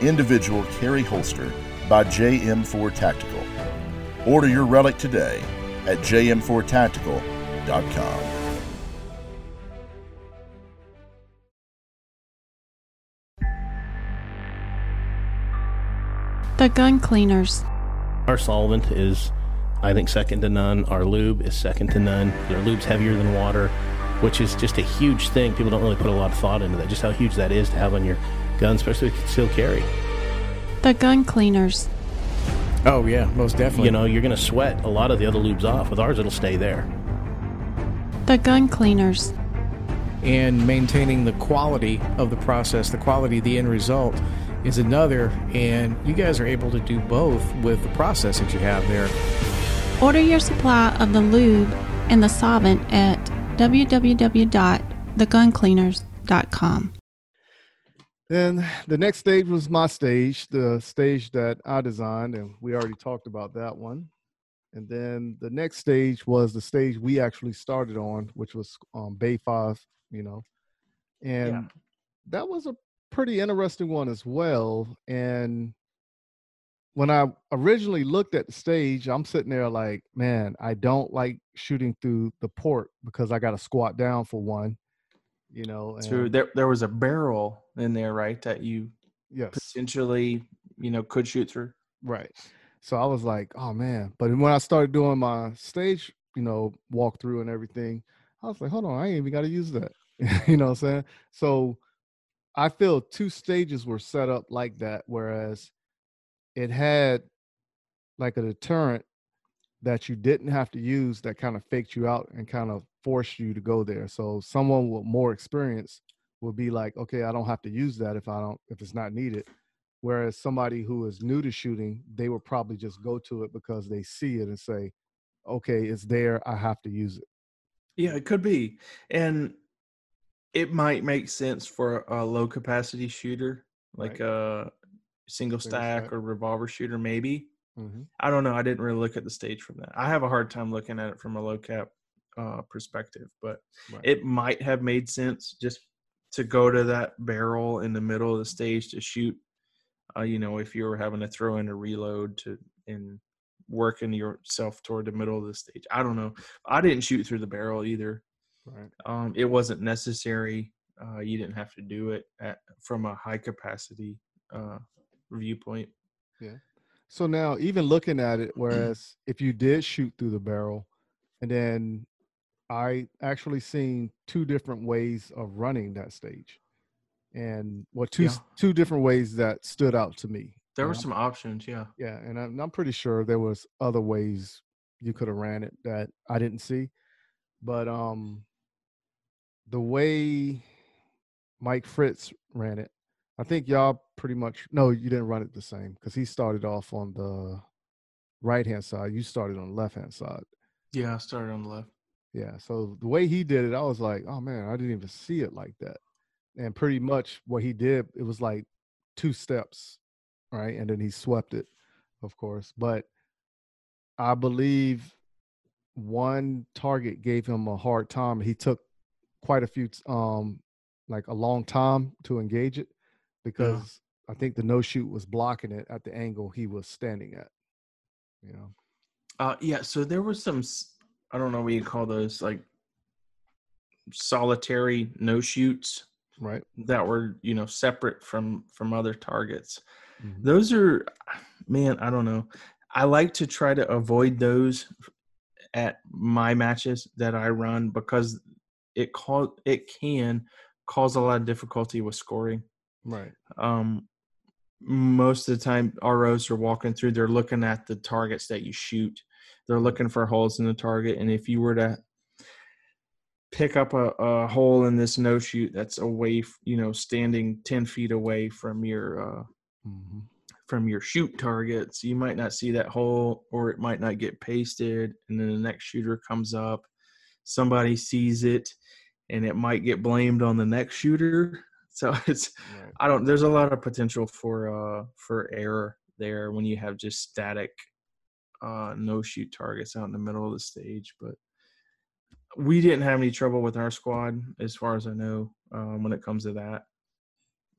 individual carry holster by JM4 Tactical. Order your Relic today at jm4tactical.com. The Gun Cleaners. Our solvent is, I think, second to none. Our lube is second to none. Our lube's heavier than water, which is just a huge thing. People don't really put a lot of thought into that, just how huge that is to have on your gun, especially with concealed carry. The Gun Cleaners. Oh yeah, most definitely. You know, you're going to sweat a lot of the other lubes off. With ours, it'll stay there. The Gun Cleaners. and maintaining the quality of the process, the quality of the end result is another. And you guys are able to do both with the process that you have there. Order your supply of the lube and the solvent at www.theguncleaners.com. Then the next stage was my stage, the stage that I designed, and we already talked about that one. And then the next stage was the stage we actually started on, which was um, Bay Five, you know, and Yeah. that was a pretty interesting one as well. And when I originally looked at the stage, I'm sitting there like, man, I don't like shooting through the port because I got to squat down for one, you know. So and- there, there was a barrel in there, right? That you yes, potentially, you know, could shoot through. Right. So I was like, oh man. But when I started doing my stage, you know, walkthrough and everything, I was like, hold on, I ain't even got to use that. <laughs> you know what I'm saying? So I feel two stages were set up like that, whereas it had like a deterrent that you didn't have to use that kind of faked you out and kind of forced you to go there. So someone with more experience would be like, okay, I don't have to use that if I don't if it's not needed. Whereas somebody who is new to shooting, they would probably just go to it because they see it and say, okay, it's there, I have to use it. Yeah, it could be. And it might make sense for a low capacity shooter, like a uh, single stack. or revolver shooter, maybe. Mm-hmm. I don't know. I didn't really look at the stage from that. I have a hard time looking at it from a low cap uh, perspective, but Right. it might have made sense just to go to that barrel in the middle of the stage to shoot. Uh, you know, if you were having to throw in a reload to and working yourself toward the middle of the stage. I don't know. I didn't shoot through the barrel either. Right. Um, it wasn't necessary. Uh, you didn't have to do it at, from a high capacity uh, viewpoint. Yeah. So now, even looking at it, <clears throat> whereas if you did shoot through the barrel, and then I actually seen two different ways of running that stage, and well, two Yeah. two different ways that stood out to me. There were some options, yeah. Yeah, and I'm, I'm pretty sure there was other ways you could have ran it that I didn't see, but um, the way Mike Fritz ran it, I think y'all pretty much no, you didn't run it the same because he started off on the right hand side. You started on the left hand side. Yeah, I started on the left. Yeah, so the way he did it, I was like, oh man, I didn't even see it like that. And pretty much what he did, it was like two steps, right? And then he swept it, of course. But I believe one target gave him a hard time. He took quite a few, um, like a long time to engage it because I think the no shoot was blocking it at the angle he was standing at. You know, Uh, yeah, so there were some, I don't know what you call those, like solitary no shoots right? that were, you know, separate from from other targets. Mhm. Those are, man, I don't know. I like to try to avoid those at my matches that I run because it cause it can cause a lot of difficulty with scoring. Right. um most of the time ROs are walking through they're looking at the targets that you shoot. They're looking for holes in the target and if you were to pick up a, a hole in this no shoot that's away you know standing 10 feet away from your uh hmm from your shoot targets you might not see that hole or it might not get pasted and then the next shooter comes up somebody sees it and it might get blamed on the next shooter so <laughs> it's Right. I don't. There's a lot of potential for uh for error there when you have just static, uh no shoot targets out in the middle of the stage. But we didn't have any trouble with our squad as far as I know um, when it comes to that.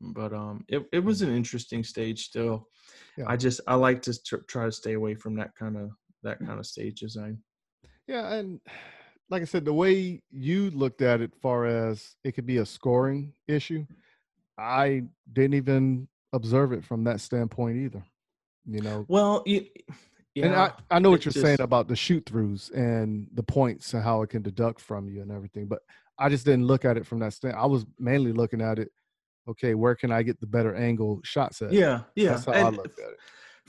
But um, it it was an interesting stage still. Yeah. I just I like to tr- try to stay away from that kind of that kind of stage design. Yeah, and like I said, the way you looked at it, far as it could be a scoring issue, I didn't even observe it from that standpoint either. You know, Well, you, yeah, and I, I know what you're saying about the shoot throughs and the points and how it can deduct from you and everything, but I just didn't look at it from that stand. I was mainly looking at it. Okay, where can I get the better angle shots at? yeah, yeah. that's how I looked at it.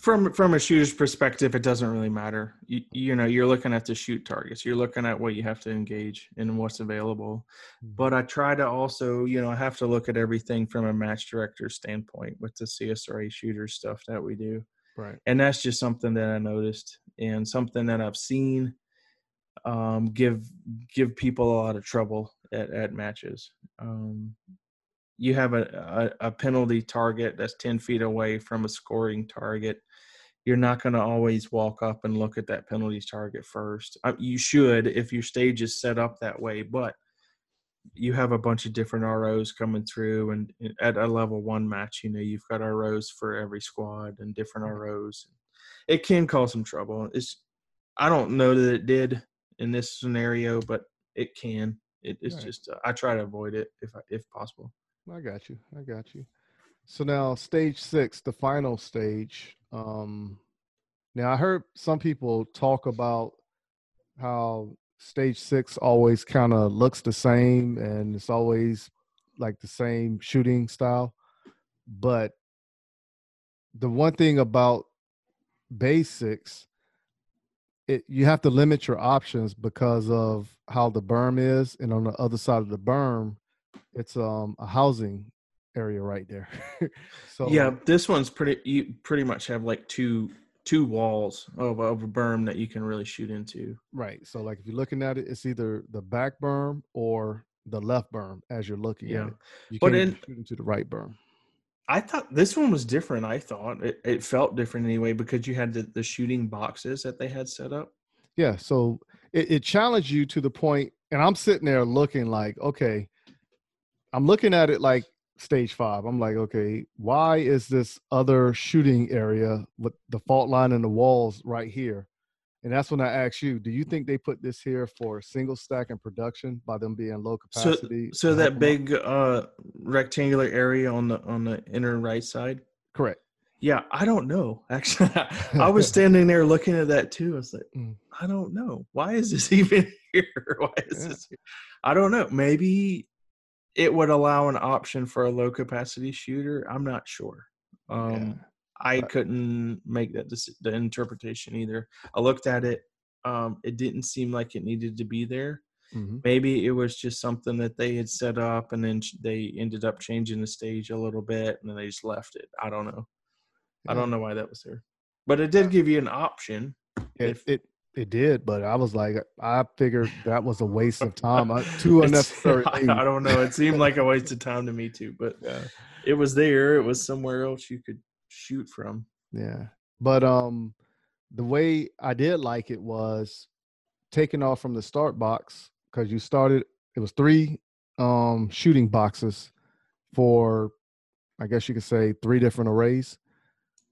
From from a shooter's perspective, it doesn't really matter. You, you know, you're looking at the shoot targets. You're looking at what you have to engage and what's available. Mm-hmm. But I try to also, you know, I have to look at everything from a match director standpoint with the CSRA shooter stuff that we do, Right. and that's just something that I noticed and something that I've seen um, give give people a lot of trouble at, at matches. Um, you have a, a, a penalty target that's 10 feet away from a scoring target you're not going to always walk up and look at that penalty target first. Uh, you should if your stage is set up that way but you have a bunch of different ROs coming through and and at a level one match you know you've got ROs for every squad and different ROs it can cause some trouble. It's I don't know that it did in this scenario but it can. It, it's Right. just uh, I try to avoid it if I- if possible I got you. I got you. So now stage six, the final stage. Um now I heard some people talk about how stage six always kind of looks the same and it's always like the same shooting style. But the one thing about basics, it you have to limit your options because of how the berm is, and on the other side of the berm, it's um a housing area right there. <laughs> so yeah, this one's pretty. You pretty much have like two two walls of of a berm that you can really shoot into. right. So like if you're looking at it, it's either the back berm or the left berm as you're looking Yeah. at it. You But in- shoot into the right berm. I thought this one was different. I thought it, it felt different anyway because you had the, the shooting boxes that they had set up. Yeah. So it, it challenged you to the point, and I'm sitting there looking like, okay, I'm looking at it like stage five. I'm like, okay, why is this other shooting area with the fault line and the walls right here? And that's when I asked you, do you think they put this here for single stack and production by them being low So capacity? so help that big uh rectangular area on the on the inner right side. correct. Yeah, I don't know. Actually, <laughs> I was standing there looking at that too. I was like, Mm. I don't know. Why is this <laughs> even here? Why is Yeah. this here? I don't know. Maybe it would allow an option for a low capacity shooter. I'm not sure. Um, Yeah. I couldn't make that dec- the interpretation either. I looked at it. Um, it didn't seem like it needed to be there. Mhm. Maybe it was just something that they had set up, and then they ended up changing the stage a little bit, and then they just left it. I don't know. I don't know why that was there, but it did give you an option. It, if- it it did, but I was like, I figured that was a waste of time. <laughs> I, too <laughs> unnecessary. I, I don't know. It seemed like a waste of time to me too, but <laughs> it was there. It was somewhere else you could shoot from. Yeah. But um the way I did like it was taking off from the start box because you started it was three um shooting boxes for I guess you could say three different arrays.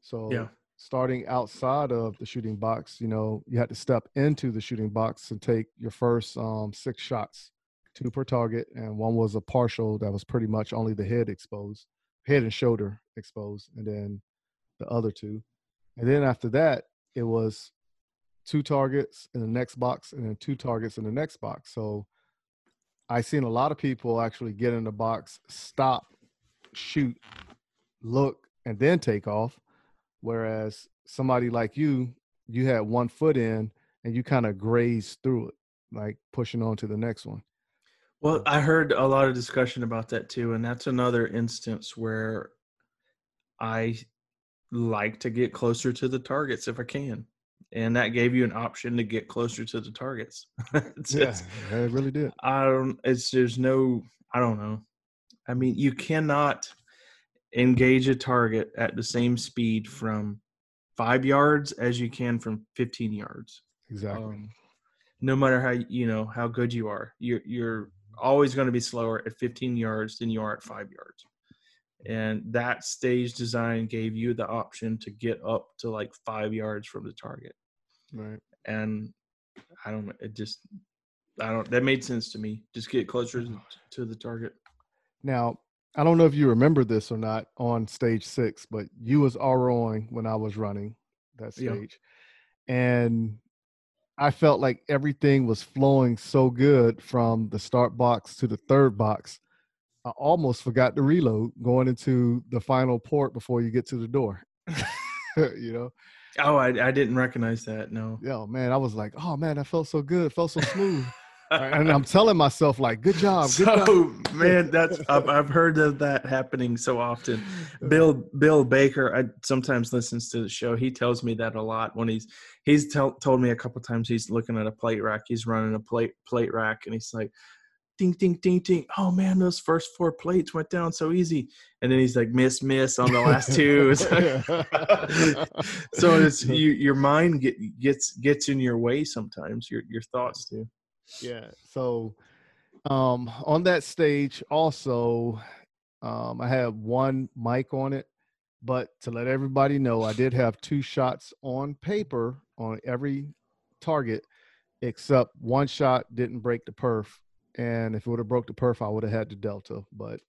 So Yeah. Starting outside of the shooting box, you know, you had to step into the shooting box and take your first um six shots, two per target, and one was a partial that was pretty much only the head exposed, head and shoulder exposed, and then the other two. And then after that, it was two targets in the next box and then two targets in the next box. So I seen a lot of people actually get in the box, stop, shoot, look, and then take off. Whereas somebody like you, you had one foot in and you kind of grazed through it, like pushing on to the next one. Well, I heard a lot of discussion about that too, and that's another instance where I like to get closer to the targets if I can. And that gave you an option to get closer to the targets. <laughs> It's yeah, it really did. I don't. It's there's no. I don't know. I mean, you cannot engage a target at the same speed from five yards as you can from 15 yards. Exactly. Um, no matter how you know how good you are, you're you're always going to be slower at 15 yards than you are at five yards. And that stage design gave you the option to get up to like five yards from the target right. and I don't. It just, I don't. That made sense to me. Just get closer to, to the target. Now, I don't know if you remember this or not on stage six, but you was ROing when I was running that Yeah. stage. And I felt like everything was flowing so good from the start box to the third box. I almost forgot to reload going into the final port before you get to the door. <laughs> you know? Oh, I, I didn't recognize that. No. Yeah, man, I was like, oh man, that felt so good, felt so smooth. And I'm telling myself, like, good job, good job. so man, that's I've, I've heard of that happening so often. Bill Bill Baker, I sometimes listens to the show. He tells me that a lot when he's he's tell, told me a couple times he's looking at a plate rack. He's running a plate plate rack, and he's like, ding ding ding ding. Oh man, those first four plates went down so easy. And then he's like, miss miss on the last two. <laughs> <laughs> So it's you, your mind get, gets gets in your way sometimes. Your your thoughts do. Yeah so um on that stage also um i had one mike on it but to let everybody know i did have two shots on paper on every target except one shot didn't break the perf and if it would have broke the perf i would have had the delta but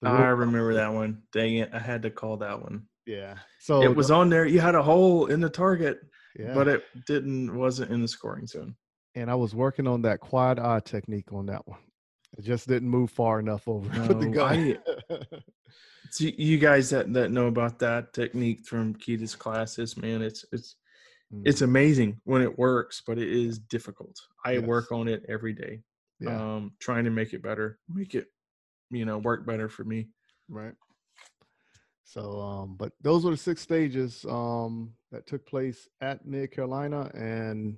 the I remember that one. Dang it, I had to call that one. yeah so it was the- on there. You had a hole in the target, yeah. but it didn't wasn't in the scoring zone. And i was working on that quad eye technique on that one it just didn't move far enough over <laughs> with the No, gun <laughs> So you guys that, that know about that technique from Keita's classes, man, it's it's it's amazing when it works, but it is difficult. I Yes. work on it every day, yeah um, trying to make it better, make it you know work better for me. Right. So, um, but those were the six stages um, that took place at Mid Carolina, and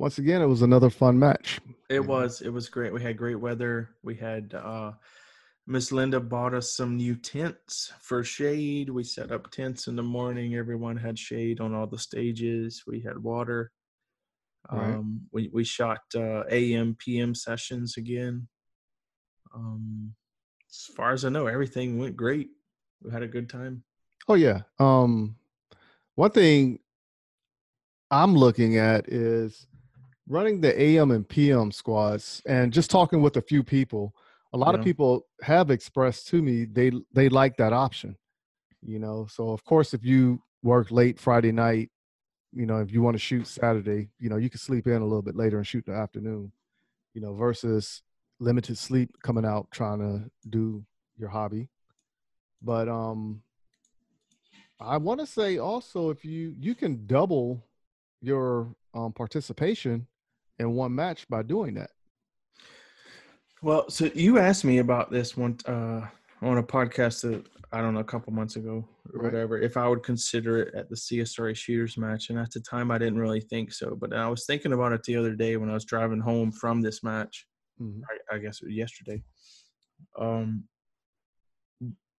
once again, it was another fun match. It was. It was great. We had great weather. We had uh Miss Linda bought us some new tents for shade. We set up tents in the morning. Everyone had shade on all the stages. We had water. Right. Um we, we shot uh AM PM sessions again. Um as far as I know, everything went great. We had a good time. Oh yeah. Um, one thing I'm looking at is running the AM and PM squads, and just talking with a few people. A lot of people have expressed to me they they like that option. You know, so of course, if you work late Friday night, you know, if you want to shoot Saturday, you know, you can sleep in a little bit later and shoot in the afternoon, you know, versus limited sleep coming out trying to do your hobby. But um I want to say also if you you can double your um participation in one match by doing that. Well, so you asked me about this one uh, on a podcast that I don't know a couple months ago or Right. whatever. If I would consider it at the CSRA shooters match, and at the time I didn't really think so, but I was thinking about it the other day when I was driving home from this match. Mhm. I, I guess it was yesterday. Um,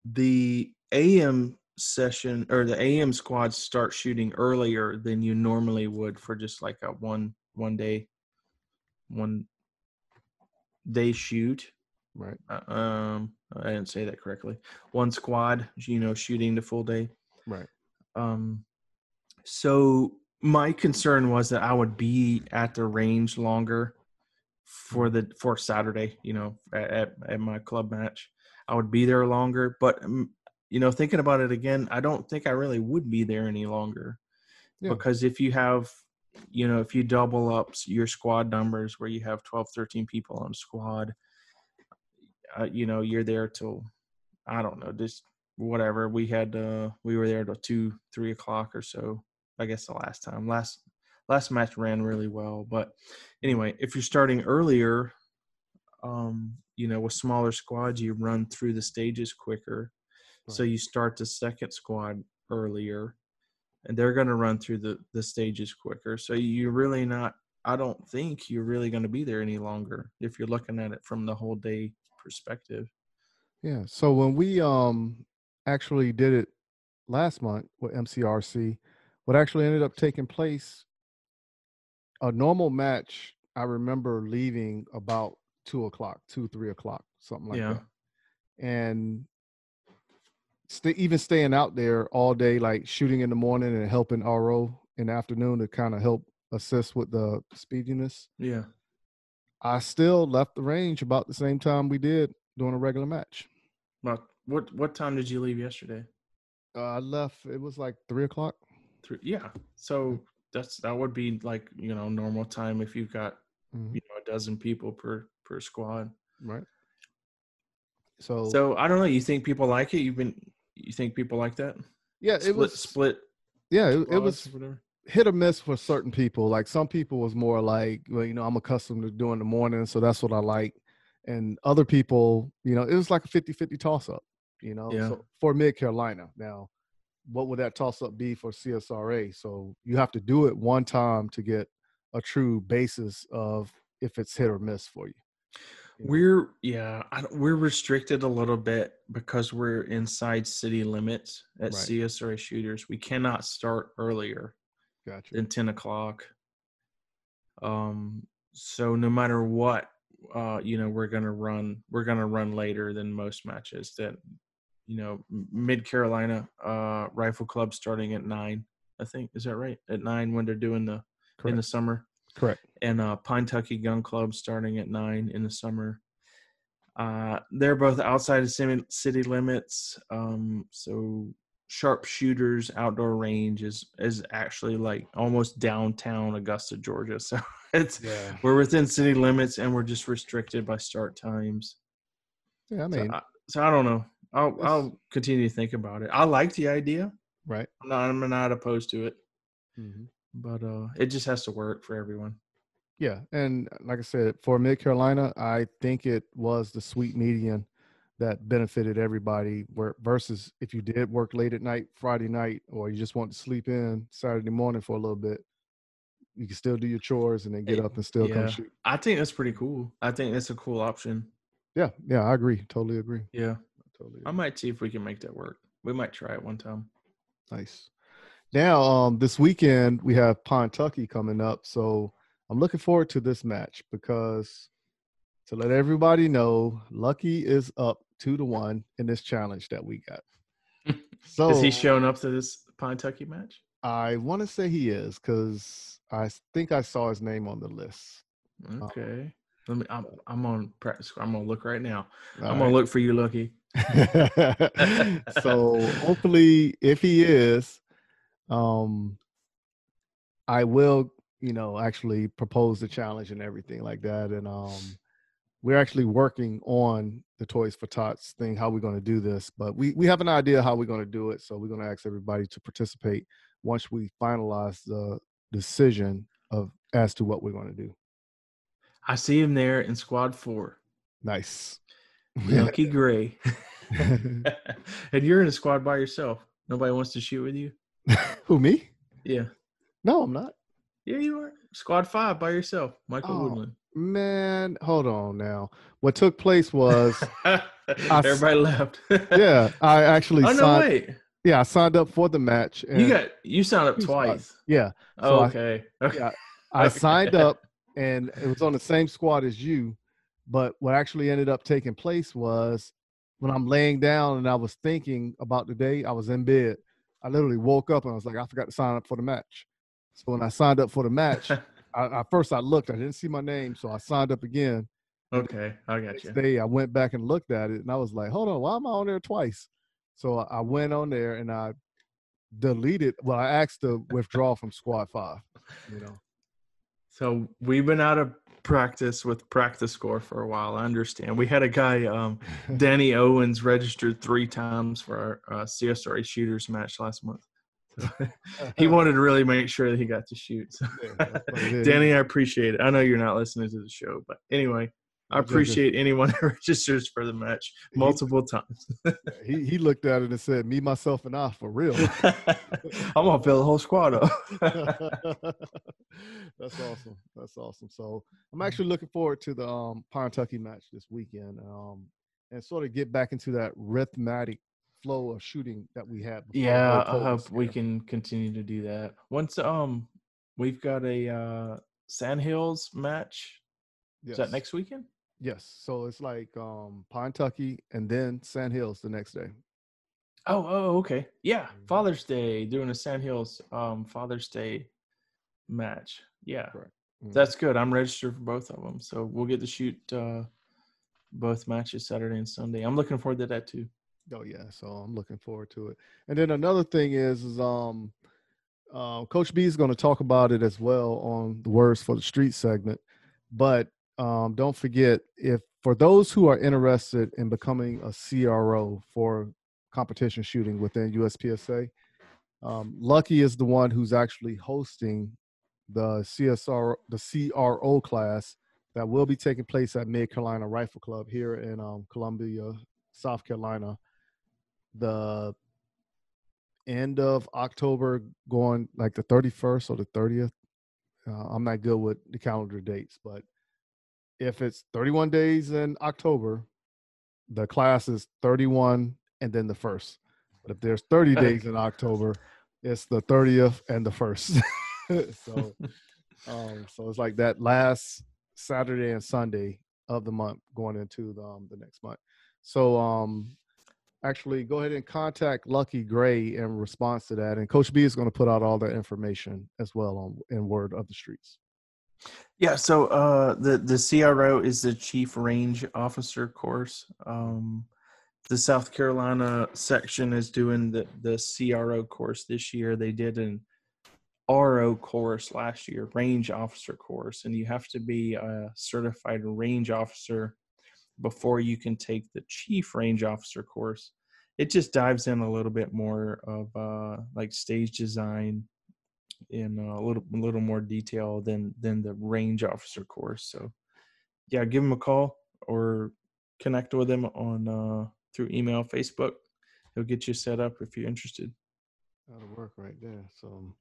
the AM session or the AM squads start shooting earlier than you normally would for just like a one one day one day shoot. Right. Uh, Um, I didn't say that correctly. One squad, you know, shooting the full day. Right. Um, so my concern was that I would be at the range longer for the for Saturday. You know, at at, at my club match, I would be there longer. But um, you know, thinking about it again, I don't think I really would be there any longer Yeah. because if you have you know if you double up your squad numbers where you have 12 13 people on a squad uh, you know you're there till i don't know just whatever. We had uh we were there till two three o'clock or so i guess the last time. Last last match ran really well. But anyway if you're starting earlier um you know with smaller squads you run through the stages quicker. So you start the second squad earlier and they're going to run through the the stages quicker so you're really not i don't think you're really going to be there any longer if you're looking at it from the whole day perspective Yeah. So when we um actually did it last month with MCRC, what actually ended up taking place, a normal match, I remember leaving about two o'clock, two, three o'clock, something like Yeah. that. And stay, even staying out there all day, like shooting in the morning and helping RO in the afternoon to kind of help assist with the speediness. yeah I still left the range about the same time we did during a regular match. but what what time did you leave yesterday Uh, I left. It was like three o'clock. Three, yeah so that's that would be like you know normal time if you've got Mhm. you know a dozen people per per squad Right. So, so i don't know you think people like it you've been you think people like that yeah, split it was split yeah, it, it was hit or miss for certain people. Like some people was more like, well, you know, I'm accustomed to doing the morning, so that's what I like. And other people, you know, it was like a 50-50 toss up, you know. Yeah. So for Mid Carolina. Now, what would that toss up be for CSRA? So you have to do it one time to get a true basis of if it's hit or miss for you. We're yeah, I don't, we're restricted a little bit because we're inside city limits at Right. CSRA shooters. We cannot start earlier Gotcha. than ten o'clock. Um, so no matter what, uh, you know, we're gonna run. We're gonna run later than most matches. That you know, Mid Carolina uh, Rifle Club starting at nine. I think is that right? At nine when they're doing the in the summer Correct. and uh, Pinetucky Gun Club starting at nine in the summer. Uh, they're both outside of city, limits, um, so sharpshooters outdoor range is is actually like almost downtown Augusta, Georgia. So <laughs> it's Yeah. we're within city limits and we're just restricted by start times. Yeah, I So mean, I, so I don't know. I'll I'll continue to think about it. I like the idea. right. I'm not I'm not opposed to it, hmm but uh, it just has to work for everyone. Yeah, and like I said, for Mid Carolina, I think it was the sweet median that benefited everybody. Where versus if you did work late at night, Friday night, or you just want to sleep in Saturday morning for a little bit, you can still do your chores and then get Eh, up and still come shoot. I think that's pretty cool. I think that's a cool option. Yeah, yeah, I agree. Totally agree. Yeah. Totally. I might see if we can make that work. We might try it one time. Nice. Now, um, this weekend we have Pinetucky coming up, so I'm looking forward to this match because to let everybody know, Lucky is up two to one in this challenge that we got. So <laughs> Is he showing up to this Pinetucky match? I want to say he is because I think I saw his name on the list. Okay. Let me. I'm, I'm on practice. I'm gonna look right now. I'm gonna look for you, Lucky. <laughs> <laughs> so hopefully, if he is, Um, I will, you know, actually propose the challenge and everything like that. And um, we're actually working on the Toys for Tots thing, how we're going to do this. But we we have an idea how we're going to do it. So we're going to ask everybody to participate once we finalize the decision of as to what we're going to do. I see him there in Squad Four. Nice. Lucky <laughs> Gray. <laughs> <laughs> and you're in a squad by yourself. Nobody wants to shoot with you. <laughs> Who me? Yeah. No, I'm not. Yeah, you are. Squad five by yourself. Michael Oh, Woodland. Man, hold on now. What took place was, <laughs> Everybody left. <laughs> yeah, I actually Oh no! signed. Wait. Yeah, I signed up for the match. You got you signed up twice. yeah. Oh, So I- okay. Okay. yeah, I signed up and it was on the same squad as you. But what actually ended up taking place was when I'm laying down and I was thinking about the day, I was in bed. I literally woke up and I was like, I forgot to sign up for the match. So when I signed up for the match, <laughs> I, at first I looked, I didn't see my name, so I signed up again. Okay, I got you. day, I went back and looked at it, and I was like, "Hold on, why am I on there twice?" So I- I went on there and I deleted. Well, I asked to withdraw from Squad Five. You know, So we've been out of practice with practice score for a while. I understand. We had a guy, um, <laughs> Danny Owens, registered three times for our uh, CSRA shooters match last month. So <laughs> he <laughs> wanted to really make sure that he got to shoot. So, Yeah, that's what it is. Danny, I appreciate it. I know you're not listening to the show, but anyway, I appreciate anyone <laughs> who registers for the match multiple times. <laughs> he he looked at it and said, "Me, myself, and I for real." <laughs> I'm gonna fill the whole squad up. That's awesome. That's awesome. So I'm actually looking forward to the um Pinetucky match this weekend, um, and sort of get back into that rhythmatic flow of shooting that we had. Before Yeah, I hope we can continue to do that. Once um we've got a uh Sand Hills match. Is that next weekend? Yes. So it's like um Pinetucky and then Sand Hills the next day. Oh, oh, okay. Yeah, Mhm. Father's Day, doing a Sand Hills um Father's Day match. Yeah. Correct. Mhm. That's good. I'm registered for both of them. So we'll get to shoot uh both matches Saturday and Sunday. I'm looking forward to that too. Oh yeah, so I'm looking forward to it. And then another thing is, is um, uh, Coach B is going to talk about it as well on the Words for the Street segment. But um, don't forget, if for those who are interested in becoming a CRO for competition shooting within USPSA, um, Lucky is the one who's actually hosting the CSR, the CRO class that will be taking place at Mid Carolina Rifle Club here in um, Columbia, South Carolina the end of October, going like the 31st or the 30th. Uh, I'm not good with the calendar dates, but if it's 31 days in October, the class is 31 and then the first. But if there's 30 <laughs> days in October, it's the 30th and the first. <laughs> so, <laughs> um, so it's like that last Saturday and Sunday of the month going into the, um, the next month. So, um, actually go ahead and contact Lucky Gray in response to that. And Coach B is going to put out all that information as well on in Word of the Streets. Yeah, so uh, the the CRO is the Chief Range Officer course. Um, the South Carolina section is doing the the CRO course this year. They did an RO course last year, Range Officer course, and you have to be a certified range officer before you can take the Chief Range Officer course. It just dives in a little bit more of uh, like stage design in a little a little more detail than than the range officer course. So yeah, give him a call or connect with him on uh, through email, Facebook. He'll get you set up if you're interested. That'll work right there. So,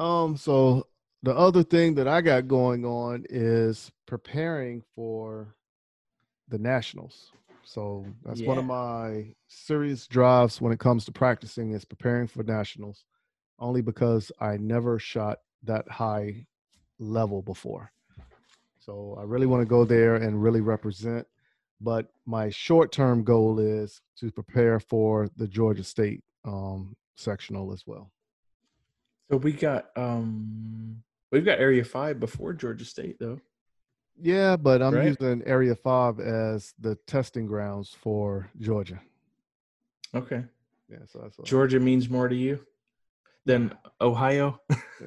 um, so the other thing that I got going on is preparing for the nationals. So that's one of my serious drives when it comes to practicing is preparing for nationals, only because I never shot that high level before. So I really want to go there and really represent. But my short term goal is to prepare for the Georgia State um, sectional as well. So we got um we've got Area Five before Georgia State though. Yeah, but I'm Right. using Area 5 as the testing grounds for Georgia. Okay, Yeah, so that's. Georgia means more to you. Than Ohio.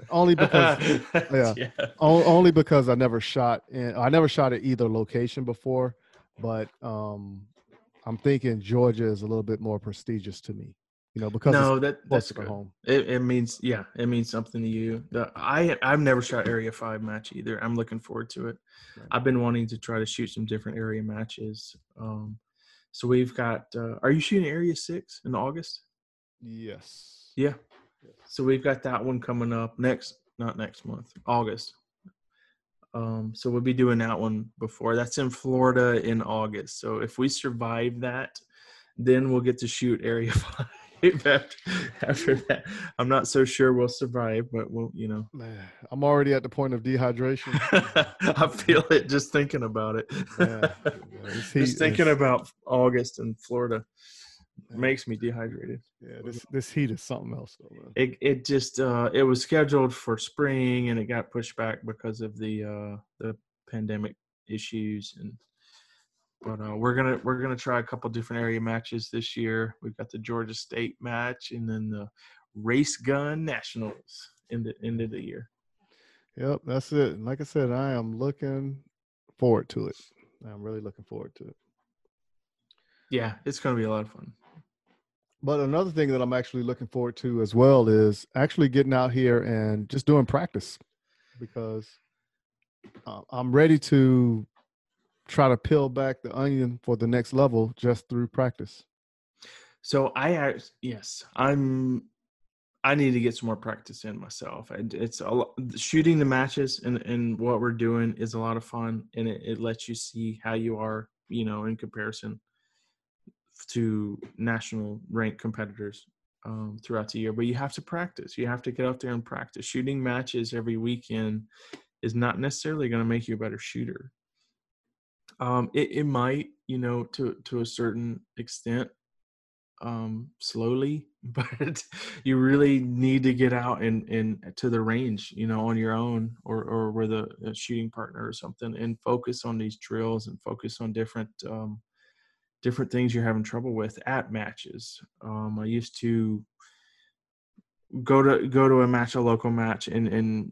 only <laughs> because yeah, <laughs> yeah. O- only because I never shot in. I never shot at either location before, but um, I'm thinking Georgia is a little bit more prestigious to me. You know, because no, that that's good. home. It, it means yeah, it means something to you. The, I I've never shot Area Five match either. I'm looking forward to it. Right. I've been wanting to try to shoot some different area matches. Um, so we've got. Uh, are you shooting Area Six in August? Yes. Yeah. So we've got that one coming up next, not next month, August. Um, so we'll be doing that one before. That's in Florida in August. So if we survive that, then we'll get to shoot Area <laughs> Five after, after that. I'm not so sure we'll survive, but we'll, you know, Man, I'm already at the point of dehydration. <laughs> I feel it just thinking about it. Yeah, <laughs> yeah, heat just thinking about August in Florida. Makes me dehydrated. Yeah, this this heat is something else though, man. it it just uh it was scheduled for spring and it got pushed back because of the uh the pandemic issues and but uh we're gonna we're gonna try a couple different area matches this year we've got the georgia state match and then the race gun nationals in the end of the year Yep, that's it. And like I said, I am looking forward to it. I'm really looking forward to it. yeah it's gonna be a lot of fun But another thing that I'm actually looking forward to as well is actually getting out here and just doing practice because uh, I'm ready to try to peel back the onion for the next level just through practice. So I yes, I'm. I need to get some more practice in myself. It's a lot, shooting the matches and and what we're doing is a lot of fun, and it, it lets you see how you are, you know, in comparison to national ranked competitors um, throughout the year. But you have to practice. You have to get out there and practice. Shooting matches every weekend is not necessarily going to make you a better shooter. Um, it, it might, you know, to to a certain extent, um, slowly, <laughs> but you really need to get out and, and to the range, you know, on your own or, or with a, a shooting partner or something and focus on these drills and focus on different, um, different things you're having trouble with at matches. Um, I used to go to, go to a match, a local match and, and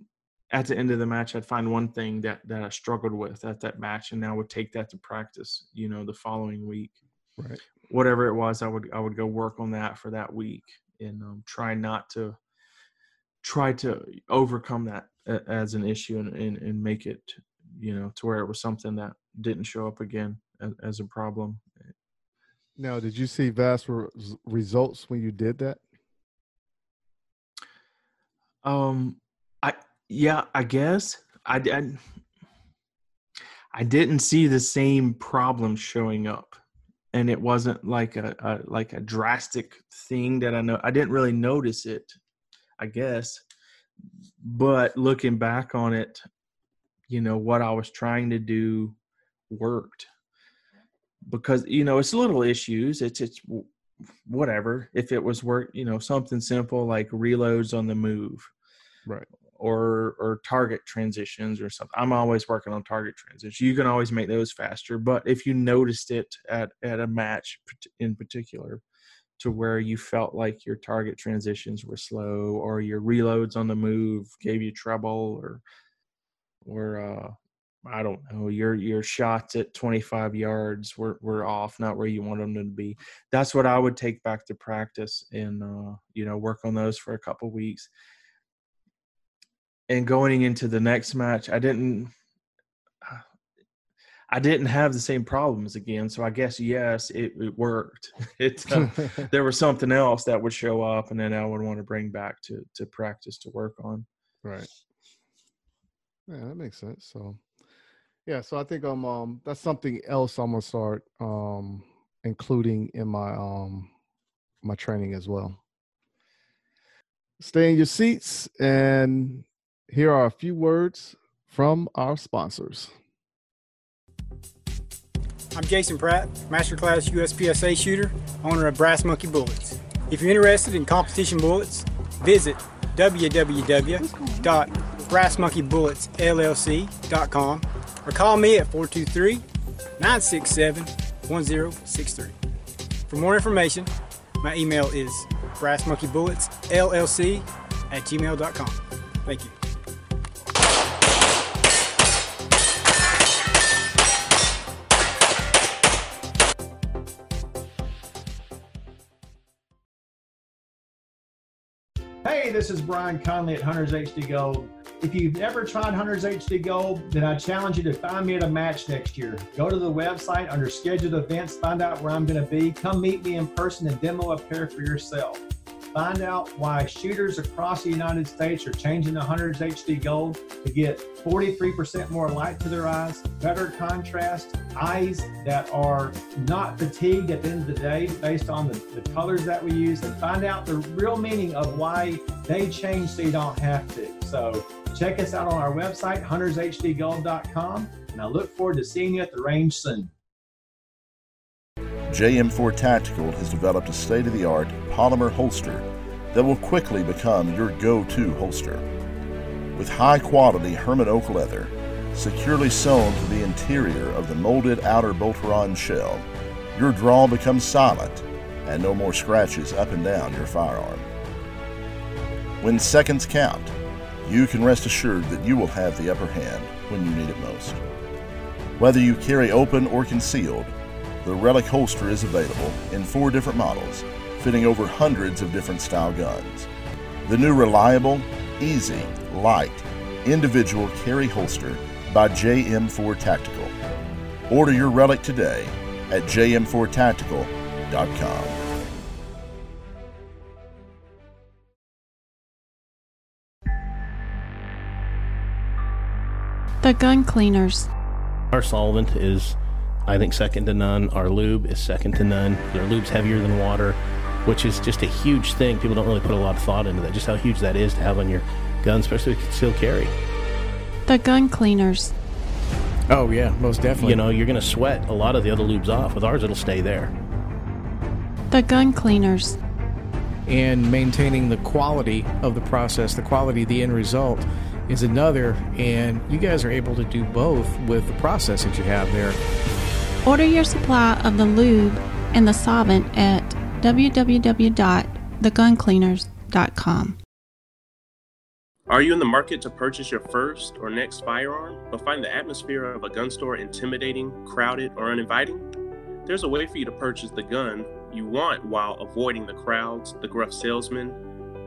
at the end of the match, I'd find one thing that, that I struggled with at that match and now would take that to practice, you know, the following week Right. whatever it was i would i would go work on that for that week and um, try not to try to overcome that as an issue and, and, and make it you know to where it was something that didn't show up again as, as a problem Now, did you see vast re- results when you did that? um i yeah i guess. I i, I didn't see the same problem showing up. And it wasn't like a, a like a drastic thing that i know i didn't really notice it i guess. But looking back on it you know what i was trying to do worked because you know it's little issues it's it's whatever if it was work you know something simple like reloads on the move Right. or or target transitions or something i'm always working on target transitions you can always make those faster but if you noticed it at at a match in particular to where you felt like your target transitions were slow or your reloads on the move gave you trouble or or uh I don't know your your shots at 25 yards were were off, not where you want them to be. That's what I would take back to practice and uh, you know work on those for a couple weeks. And going into the next match, I didn't <sighs> I didn't have the same problems again. So I guess yes, it, it worked. <laughs> It uh, <laughs> there was something else that would show up, and then I would want to bring back to to practice to work on. Right. Yeah, that makes sense. So, yeah, so I think um, um that's something else I'm gonna start um including in my um my training as well. Stay in your seats, and here are a few words from our sponsors. I'm Jason Pratt, Masterclass USPSA shooter, owner of Brass Monkey Bullets. If you're interested in competition bullets, visit www.brassmonkeybulletssllc.com or call me at 423 967 1063. For more information, my email is brassmonkeybulletssllc at gmail.com. Thank you. Hey, this is Brian Conley at Hunters HD Gold. If you've never tried Hunters HD Gold, then I challenge you to find me at a match next year. Go to the website under scheduled events, find out where I'm going to be. Come meet me in person and demo a pair for yourself. Find out why shooters across the United States are changing the Hunters HD Gold to get 43% more light to their eyes, better contrast, eyes that are not fatigued at the end of the day based on the, the colors that we use, and find out the real meaning of why they change so you don't have to. So check us out on our website, huntershdgold.com, and I look forward to seeing you at the range soon. JM4 Tactical has developed a state of the art polymer holster that will quickly become your go to holster. With high quality Hermann oak leather securely sewn to the interior of the molded outer Boltaron shell, your draw becomes silent and no more scratches up and down your firearm. When seconds count, you can rest assured that you will have the upper hand when you need it most. Whether you carry open or concealed, the Relic holster is available in four different models, fitting over hundreds of different style guns. The new reliable, easy, light, individual carry holster by JM4 Tactical. Order your Relic today at jm4tactical.com. The Gun Cleaners. Our solvent is, I think, second to none. Our lube is second to none. Our lube's heavier than water, which is just a huge thing. People don't really put a lot of thought into that, just how huge that is to have on your gun, especially with still carry. The Gun Cleaners. Oh yeah, most definitely. You know, you're going to sweat a lot of the other lubes off. With ours, it'll stay there. The Gun Cleaners. and maintaining the quality of the process, the quality of the end result is another. And you guys are able to do both with the process that you have there. Order your supply of the lube and the solvent at www.theguncleaners.com. Are you in the market to purchase your first or next firearm, but find the atmosphere of a gun store intimidating, crowded, or uninviting? There's a way for you to purchase the gun you want while avoiding the crowds, the gruff salesmen,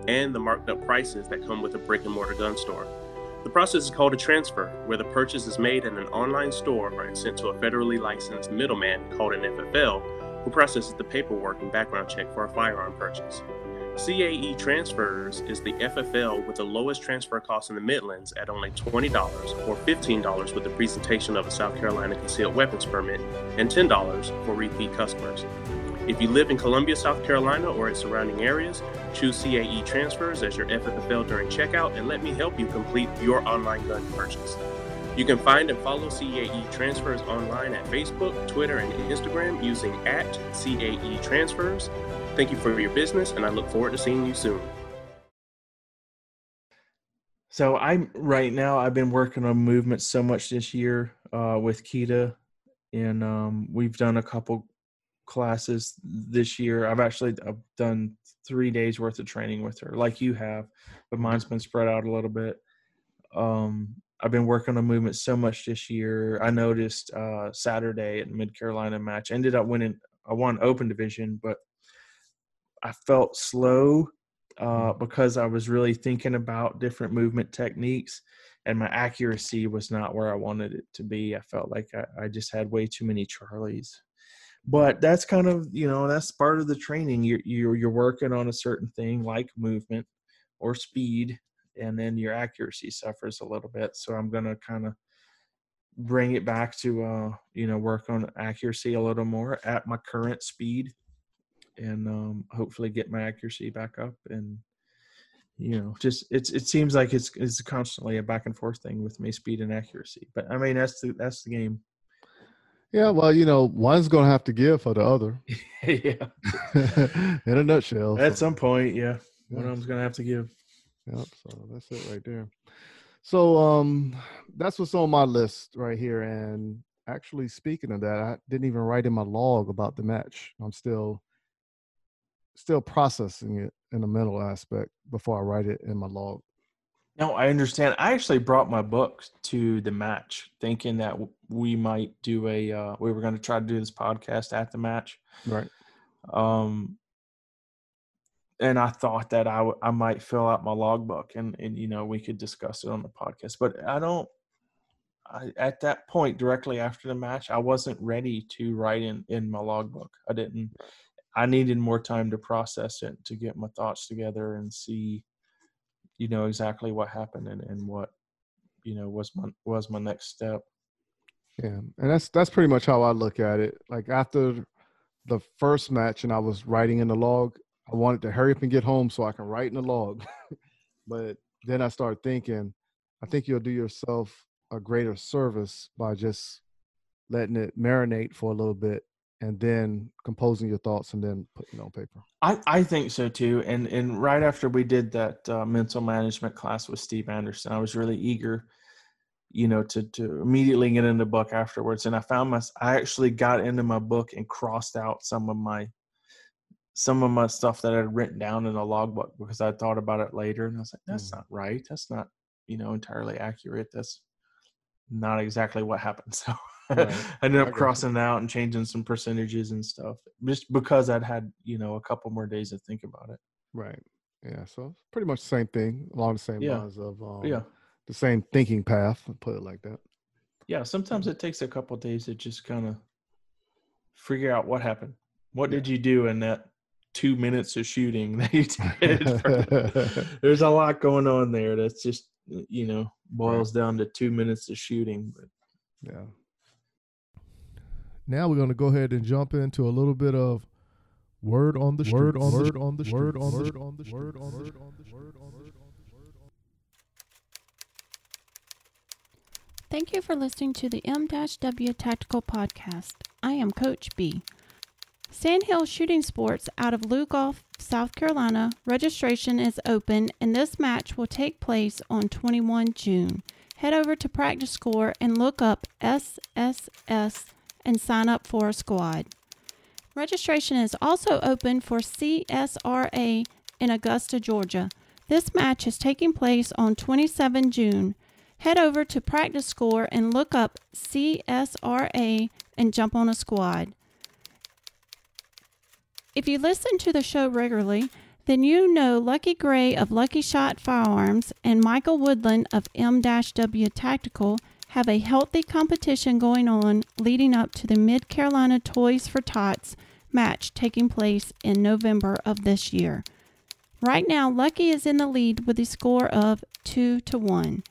and the marked up prices that come with a brick and mortar gun store. The process is called a transfer, where the purchase is made in an online store and sent to a federally licensed middleman called an FFL, who processes the paperwork and background check for a firearm purchase. CAE Transfers is the FFL with the lowest transfer cost in the Midlands at only $20 or $15 with the presentation of a South Carolina concealed weapons permit and $10 for repeat customers. If you live in Columbia, South Carolina or its surrounding areas, choose CAE Transfers as your FFL during checkout and let me help you complete your online gun purchase. You can find and follow CAE Transfers online at Facebook, Twitter, and Instagram using at CAE Transfers. Thank you for your business, and I look forward to seeing you soon. So I'm right now. I've been working on movement so much this year uh, with Kita, and um, we've done a couple classes this year. I've actually I've done three days worth of training with her, like you have, but mine's been spread out a little bit. Um, I've been working on movement so much this year. I noticed uh, Saturday at Mid Carolina match. ended up winning. I won open division, but I felt slow uh, because I was really thinking about different movement techniques, and my accuracy was not where I wanted it to be. I felt like I, I just had way too many Charlies. But that's kind of you know that's part of the training. You're you're, you're working on a certain thing like movement or speed, and then your accuracy suffers a little bit. So I'm gonna kind of bring it back to uh, you know work on accuracy a little more at my current speed and um, hopefully get my accuracy back up and you know just it's it seems like it's it's constantly a back and forth thing with me speed and accuracy but i mean that's the that's the game Yeah, well, you know, one's going to have to give for the other. <laughs> yeah <laughs> In a nutshell. at so- some point yeah one of them's gonna have to give Yep. So that's it right there. So um that's what's on my list right here. And actually speaking of that, I didn't even write in my log about the match. I'm still still processing it in the mental aspect before I write it in my log. No, I understand. I actually brought my book to the match, thinking that we might do a. Uh, we were going to try to do this podcast at the match, right? Um, and I thought that I, w- I might fill out my logbook and and you know we could discuss it on the podcast, but I don't. I, at that point, directly after the match, I wasn't ready to write in in my logbook. I didn't. I needed more time to process it, to get my thoughts together, and see, you know, exactly what happened and, and what, you know, was my was my next step. Yeah, and that's that's pretty much how I look at it. Like after the first match, and I was writing in the log, I wanted to hurry up and get home so I can write in the log. <laughs> but then I started thinking, I think you'll do yourself a greater service by just letting it marinate for a little bit and then composing your thoughts and then putting it on paper. I, I think so too. And and right after we did that uh, mental management class with Steve Anderson, I was really eager, you know, to to immediately get into the book afterwards. And I found my I actually got into my book and crossed out some of my some of my stuff that I'd written down in a logbook because I thought about it later and I was like, that's mm. not right. That's not, you know, entirely accurate. That's not exactly what happened. <laughs> So right. <laughs> I ended up crossing it out and changing some percentages and stuff just because I'd had, you know, a couple more days to think about it. Right. Yeah. So pretty much the same thing along the same yeah. lines of um, yeah. the same thinking path, put it like that. Yeah. Sometimes it takes a couple days to just kind of figure out what happened. What yeah. did you do in that two minutes of shooting <laughs> that you did? <laughs> There's a lot going on there. That's just, you know, boils right. down to two minutes of shooting. But yeah. Now we're going to go ahead and jump into a little bit of word on the word on word on the word on the word on the word on the word on the word on the Thank you for listening to the M-W Tactical Podcast. I am Coach B. Sandhill Shooting Sports out of Lugoff, South Carolina, registration is open and this match will take place on 21 June. Head over to PractiScore and look up SSS and sign up for a squad. Registration is also open for CSRA in Augusta, Georgia. This match is taking place on 27 June. Head over to PractiScore and look up CSRA and jump on a squad. If you listen to the show regularly, then you know Lucky Gray of Lucky Shot Firearms and Michael Woodland of M-W Tactical have a healthy competition going on leading up to the Mid Carolina Toys for Tots match taking place in November of this year. Right now, Lucky is in the lead with a score of 2 to 1.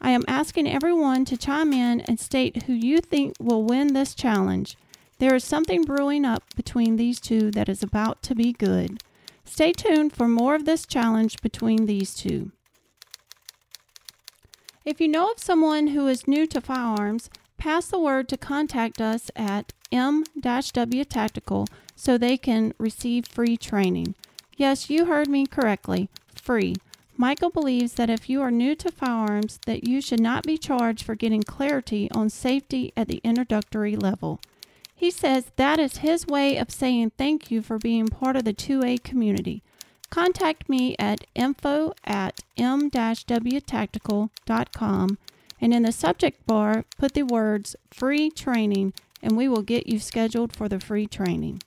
I am asking everyone to chime in and state who you think will win this challenge. There is something brewing up between these two that is about to be good. Stay tuned for more of this challenge between these two. If you know of someone who is new to firearms, pass the word to contact us at M-W Tactical so they can receive free training. Yes, you heard me correctly, free. Michael believes that if you are new to firearms that you should not be charged for getting clarity on safety at the introductory level. He says that is his way of saying thank you for being part of the 2A community. Contact me at info at m-wtactical.com and in the subject bar put the words free training and we will get you scheduled for the free training.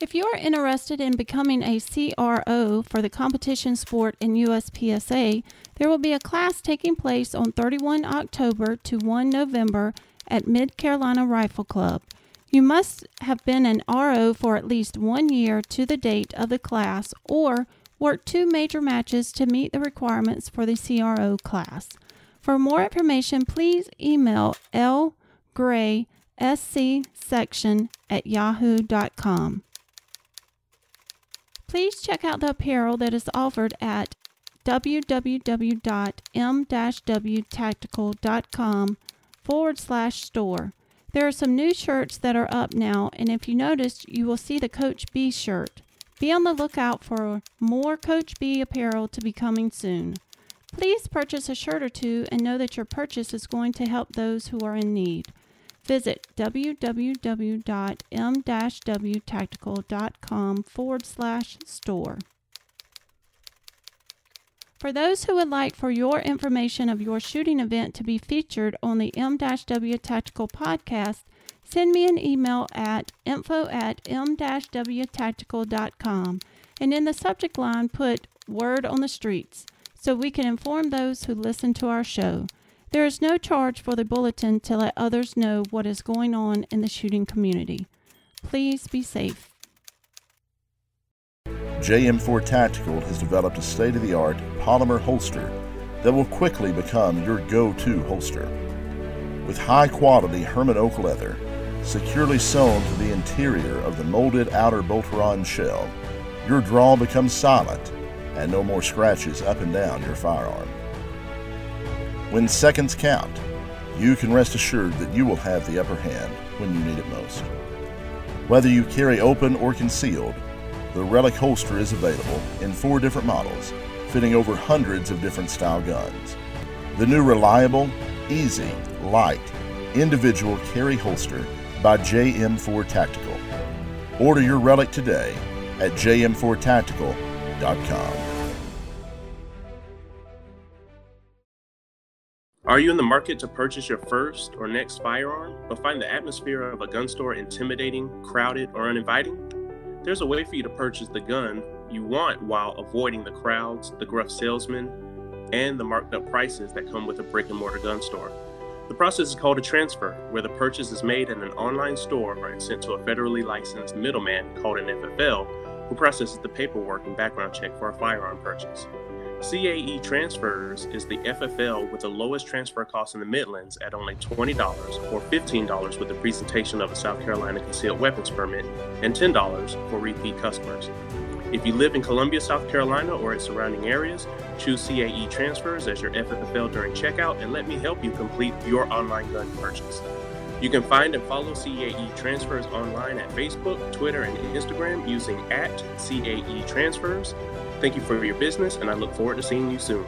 If you are interested in becoming a CRO for the competition sport in USPSA, there will be a class taking place on 31 October to 1 November at Mid Carolina Rifle Club. You must have been an RO for at least one year to the date of the class or work two major matches to meet the requirements for the CRO class. For more information, please email lgrayscsection at yahoo.com. Please check out the apparel that is offered at www.m-wtactical.com forward slash store. There are some new shirts that are up now, and if you noticed, you will see the Coach B shirt. Be on the lookout for more Coach B apparel to be coming soon. Please purchase a shirt or two and know that your purchase is going to help those who are in need. Visit www.m-wtactical.com forward slash store. For those who would like for your information of your shooting event to be featured on the M-W Tactical podcast, send me an email at info at m-wtactical.com and in the subject line put word on the streets so we can inform those who listen to our show. There is no charge for the bulletin to let others know what is going on in the shooting community. Please be safe. JM4 Tactical has developed a state of the art polymer holster that will quickly become your go to holster. With high quality Hermann oak leather, securely sewn to the interior of the molded outer Boltaron shell, your draw becomes silent and no more scratches up and down your firearm. When seconds count, you can rest assured that you will have the upper hand when you need it most. Whether you carry open or concealed, the Relic holster is available in four different models, fitting over hundreds of different style guns. The new reliable, easy, light, individual carry holster by JM4 Tactical. Order your Relic today at jm4tactical.com. Are you in the market to purchase your first or next firearm, but find the atmosphere of a gun store intimidating, crowded, or uninviting? There's a way for you to purchase the gun you want while avoiding the crowds, the gruff salesmen, and the marked up prices that come with a brick and mortar gun store. The process is called a transfer, where the purchase is made in an online store and sent to a federally licensed middleman called an FFL, who processes the paperwork and background check for a firearm purchase. CAE Transfers is the FFL with the lowest transfer cost in the Midlands at only $20 or $15 with the presentation of a South Carolina concealed weapons permit and $10 for repeat customers. If you live in Columbia, South Carolina or its surrounding areas, choose CAE Transfers as your FFL during checkout and let me help you complete your online gun purchase. You can find and follow CAE Transfers online at Facebook, Twitter, and Instagram using at CAE Transfers. Thank you for your business, and I look forward to seeing you soon.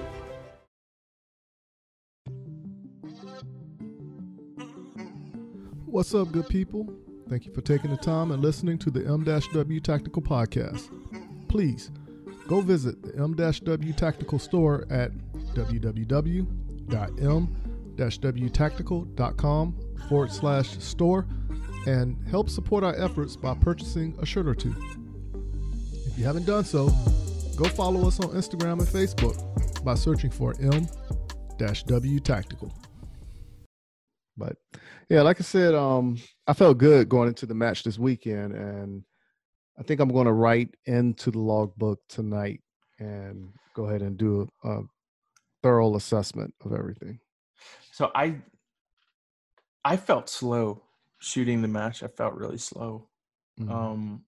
What's up, good people? Thank you for taking the time and listening to the M-W Tactical Podcast. Please go visit the M-W Tactical store at www.m-wtactical.com forward slash store and help support our efforts by purchasing a shirt or two. If you haven't done so, go follow us on Instagram and Facebook by searching for M-W Tactical. But yeah, like I said, um, I felt good going into the match this weekend, and I think I'm going to write into the logbook tonight and go ahead and do a, a thorough assessment of everything. So I I felt slow shooting the match. I felt really slow. Mhm. Um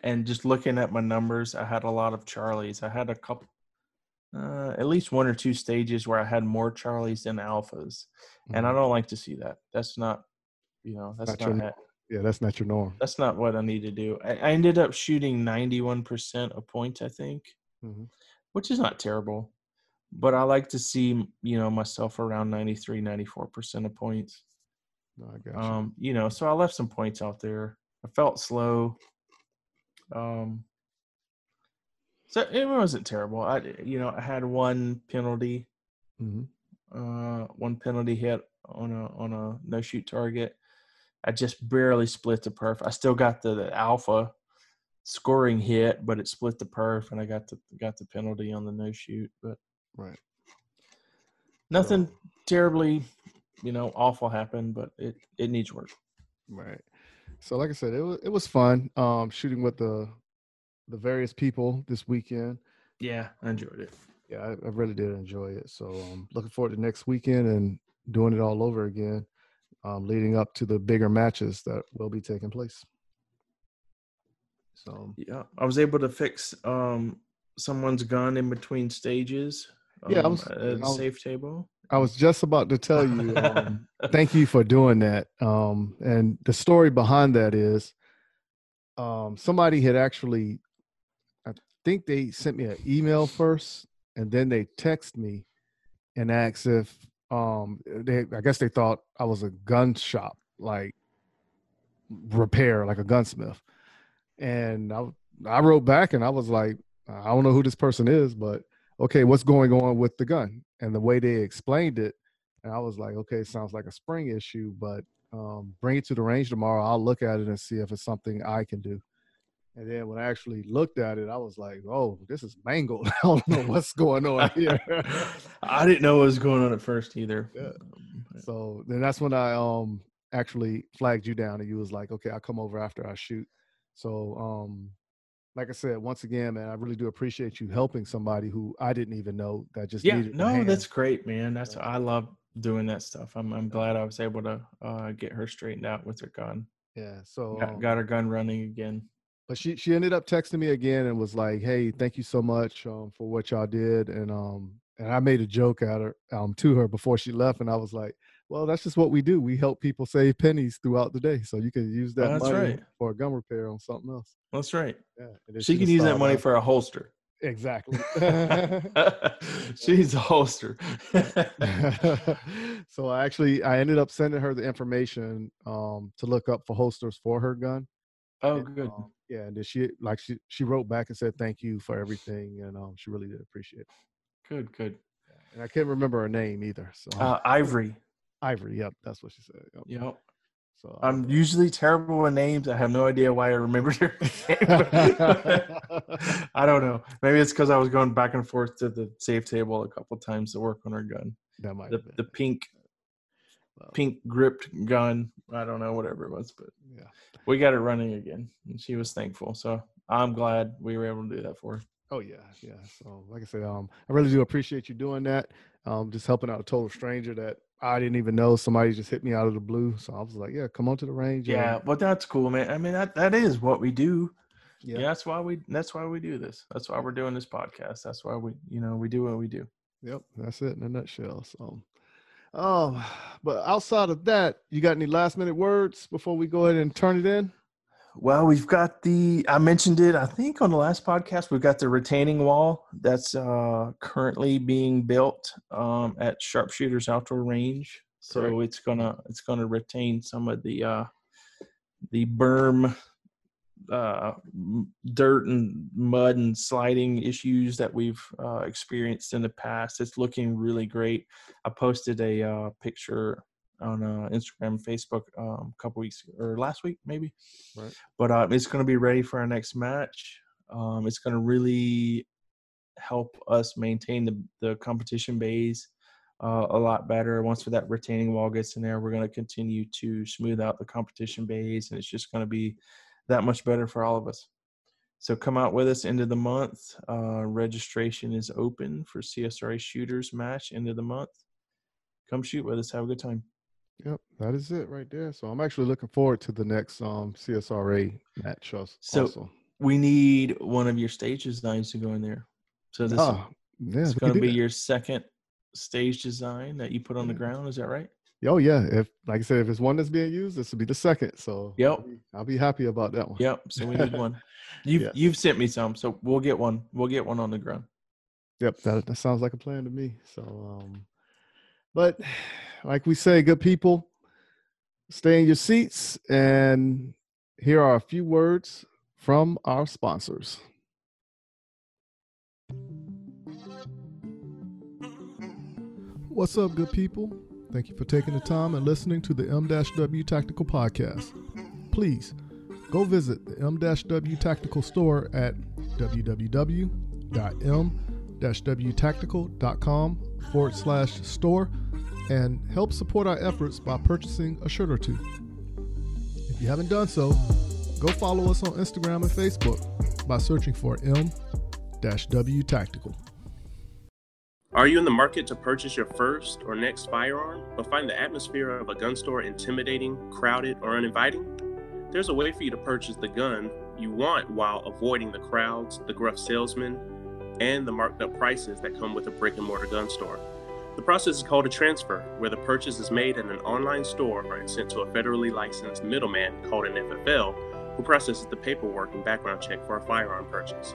and just looking at my numbers, I had a lot of Charlies. I had a couple uh, at least one or two stages where I had more Charlies than alphas. And I Mhm. don't like to see that. That's not you know, that's Not not, your ha- yeah, that's not your norm. that's not what I need to do. I, I ended up shooting 91% of points, I think, Mhm. which is not terrible. But I like to see, you know, myself around 93, 94% of points. No, I got you. Um, you know, so I left some points out there. I felt slow. Um, so it wasn't terrible. I, you know, I had one penalty, Mhm. uh, one penalty hit on a on a no shoot target. I just barely split the perf. I still got the, the alpha scoring hit, but it split the perf, and I got the got the penalty on the no shoot. But Right. nothing terribly, you know, awful happened. But it it needs work. Right. So like I said, it was it was fun um shooting with the the various people this weekend. Yeah, I enjoyed it. Yeah, I, I really did enjoy it. So um looking forward to next weekend and doing it all over again, um, leading up to the bigger matches that will be taking place. So Yeah, I was able to fix um someone's gun in between stages. Yeah, I um, was- was- safe table. I was just about to tell you, um, <laughs> thank you for doing that. Um, and the story behind that is um, somebody had actually, I think they sent me an email first, and then they text me and asked if um, they I guess they thought I was a gun shop, like repair, like a gunsmith. And I I wrote back and I was like, I don't know who this person is, but okay, what's going on with the gun? And the way they explained it, and I was like, okay, sounds like a spring issue, but um, bring it to the range tomorrow. I'll look at it and see if it's something I can do. And then when I actually looked at it, I was like, "Oh, this is mangled. <laughs> I don't know what's going on here." <laughs> I didn't know what was going on at first either. Yeah. So then that's when I um actually flagged you down, and you was like, "Okay, I'll come over after I shoot." So um, like I said, once again, man, I really do appreciate you helping somebody who I didn't even know that just Yeah, no, that's great, man. That's I love doing that stuff. I'm I'm glad I was able to uh, get her straightened out with her gun. yeah. So Got, um, got her gun running again. but she she ended up texting me again and was like, "Hey, thank you so much um, for what y'all did." And um and I made a joke at her um to her before she left, and I was like, "Well, that's just what we do. We help people save pennies throughout the day, so you can use that Oh, that's money right. for a gun repair on something else." That's right. Yeah, She can use that money laughing. for a holster. exactly. <laughs> She's a holster. <laughs> so I actually I ended up sending her the information um to look up for holsters for her gun. oh, And, good. um, yeah, and then she like she she wrote back and said thank you for everything, and um she really did appreciate it. Good, good. And I can't remember her name either. So Uh, Ivory. Ivory, yep, that's what she said. Yep. Yep. So I'm usually terrible with names. I have no idea why I remembered her <laughs> name. <laughs> I don't know. Maybe it's because I was going back and forth to the safe table a couple times to work on her gun. that might The, the pink, Well, pink gripped gun. I don't know, whatever it was, but yeah. we got it running again, and she was thankful. So I'm glad we were able to do that for her. Oh yeah, yeah. So like I said, um, I really do appreciate you doing that. Um, just helping out a total stranger that I didn't even know. Somebody just hit me out of the blue, so I was like, yeah, come on to the range. Yeah, but that's cool, man. I mean, that that is what we do. yeah, Yeah, that's why we that's why we do this. That's why we're doing this podcast. That's why we, you know, we do what we do. Yep, that's it in a nutshell. So, um, <sighs> but outside of that, you got any last minute words before we go ahead and turn it in? Well, we've got the I mentioned it, I think on the last podcast, we've got the retaining wall that's uh currently being built um at Sharpshooters Outdoor Range. So Correct. it's gonna it's gonna retain some of the uh the berm uh dirt and mud and sliding issues that we've uh experienced in the past. It's looking really great. I posted a uh picture on uh, Instagram, Facebook um, a couple weeks or last week maybe Right. but uh, it's going to be ready for our next match. Um, it's going to really help us maintain the, the competition base uh, a lot better. Once that retaining wall gets in there, we're going to continue to smooth out the competition base, and it's just going to be that much better for all of us. So come out with us end of the month. Uh, registration is open for CSRA shooters match end of the month. Come shoot with us. Have a good time. Yep, that is it right there. So I'm actually looking forward to the next um CSRA match. als- So we need one of your stage designs to go in there. So this is Ah, yeah, it's we going to be that. your second stage design that you put on the ground. Is that right? Oh yeah, if like I said, if it's one that's being used, this will be the second. So Yep. I'll be, I'll be happy about that one. Yep. So we need one. <laughs> You've Yeah. you've sent me some, so we'll get one. We'll get one on the ground. Yep, that, that sounds like a plan to me. So, um, but like we say, good people, stay in your seats. And here are a few words from our sponsors. What's up, good people? Thank you for taking the time and listening to the M-W Tactical Podcast. Please go visit the M-W Tactical store at www.m-wtactical.com forward slash store and help support our efforts by purchasing a shirt or two. If you haven't done so, go follow us on Instagram and Facebook by searching for M-W Tactical. Are you in the market to purchase your first or next firearm, but find the atmosphere of a gun store intimidating, crowded, or uninviting? There's a way for you to purchase the gun you want while avoiding the crowds, the gruff salesmen, and the marked up prices that come with a brick and mortar gun store. The process is called a transfer, where the purchase is made in an online store and sent to a federally licensed middleman called an FFL, who processes the paperwork and background check for a firearm purchase.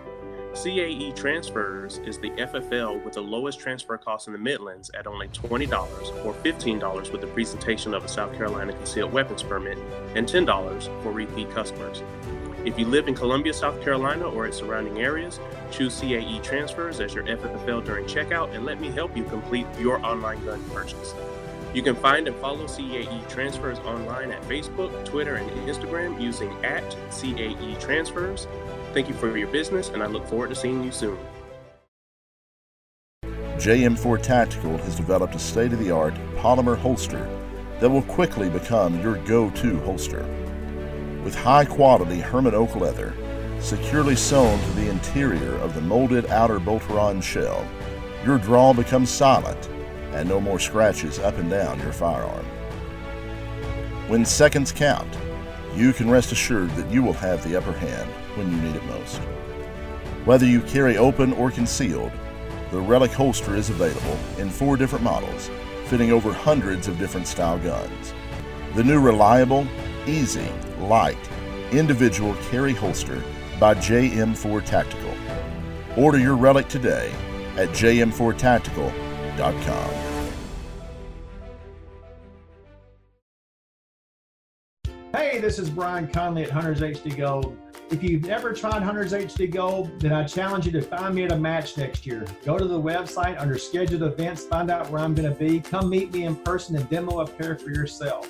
CAE Transfers is the FFL with the lowest transfer cost in the Midlands at only $20 or $15 with the presentation of a South Carolina concealed weapons permit and $10 for repeat customers. If you live in Columbia, South Carolina or its surrounding areas, choose CAE Transfers as your FFL during checkout and let me help you complete your online gun purchase. You can find and follow CAE Transfers online at Facebook, Twitter, and Instagram using at CAE Transfers. Thank you for your business, and I look forward to seeing you soon. JM4 Tactical has developed a state of the art polymer holster that will quickly become your go to holster. With high quality Hermann oak leather, securely sewn to the interior of the molded outer Boltaron shell, your draw becomes silent and no more scratches up and down your firearm. When seconds count, you can rest assured that you will have the upper hand when you need it most. Whether you carry open or concealed, the Relic holster is available in four different models, fitting over hundreds of different style guns. The new reliable, easy, light, individual carry holster by JM4 Tactical. Order your Relic today at jm4tactical.com. Hey, this is Brian Conley at Hunters HD Gold. If you've never tried Hunters HD Gold, then I challenge you to find me at a match next year. Go to the website under scheduled events, find out where I'm going to be. Come meet me in person and demo a pair for yourself.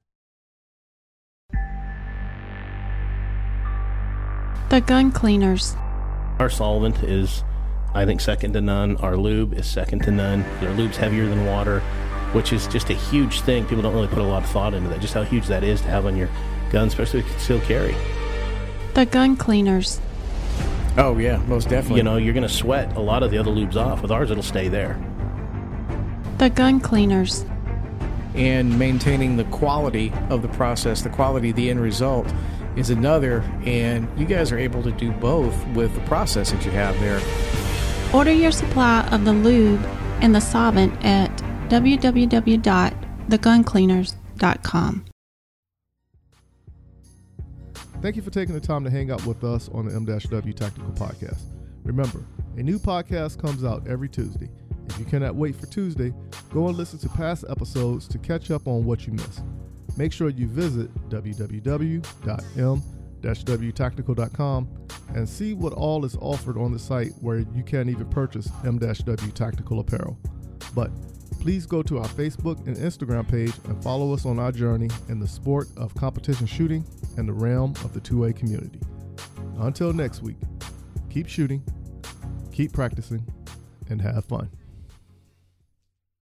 The gun cleaners. Our solvent is, I think, second to none. Our lube is second to none. Our lube's heavier than water, which is just a huge thing. People don't really put a lot of thought into that, just how huge that is to have on your gun, especially concealed carry. The gun cleaners. Oh yeah, most definitely. You know, you're going to sweat a lot of the other lubes off. With ours, it'll stay there. The gun cleaners. and maintaining the quality of the process, the quality of the end result is another. And you guys are able to do both with the process that you have there. Order your supply of the lube and the solvent at www.theguncleaners.com. Thank you for taking the time to hang out with us on the M-W Tactical Podcast. Remember, a new podcast comes out every Tuesday. If you cannot wait for Tuesday, go and listen to past episodes to catch up on what you missed. Make sure you visit www.m-wtactical.com and see what all is offered on the site where you can even purchase M-W Tactical apparel. But please go to our Facebook and Instagram page and follow us on our journey in the sport of competition shooting and the realm of the 2A community. Until next week, keep shooting, keep practicing, and have fun.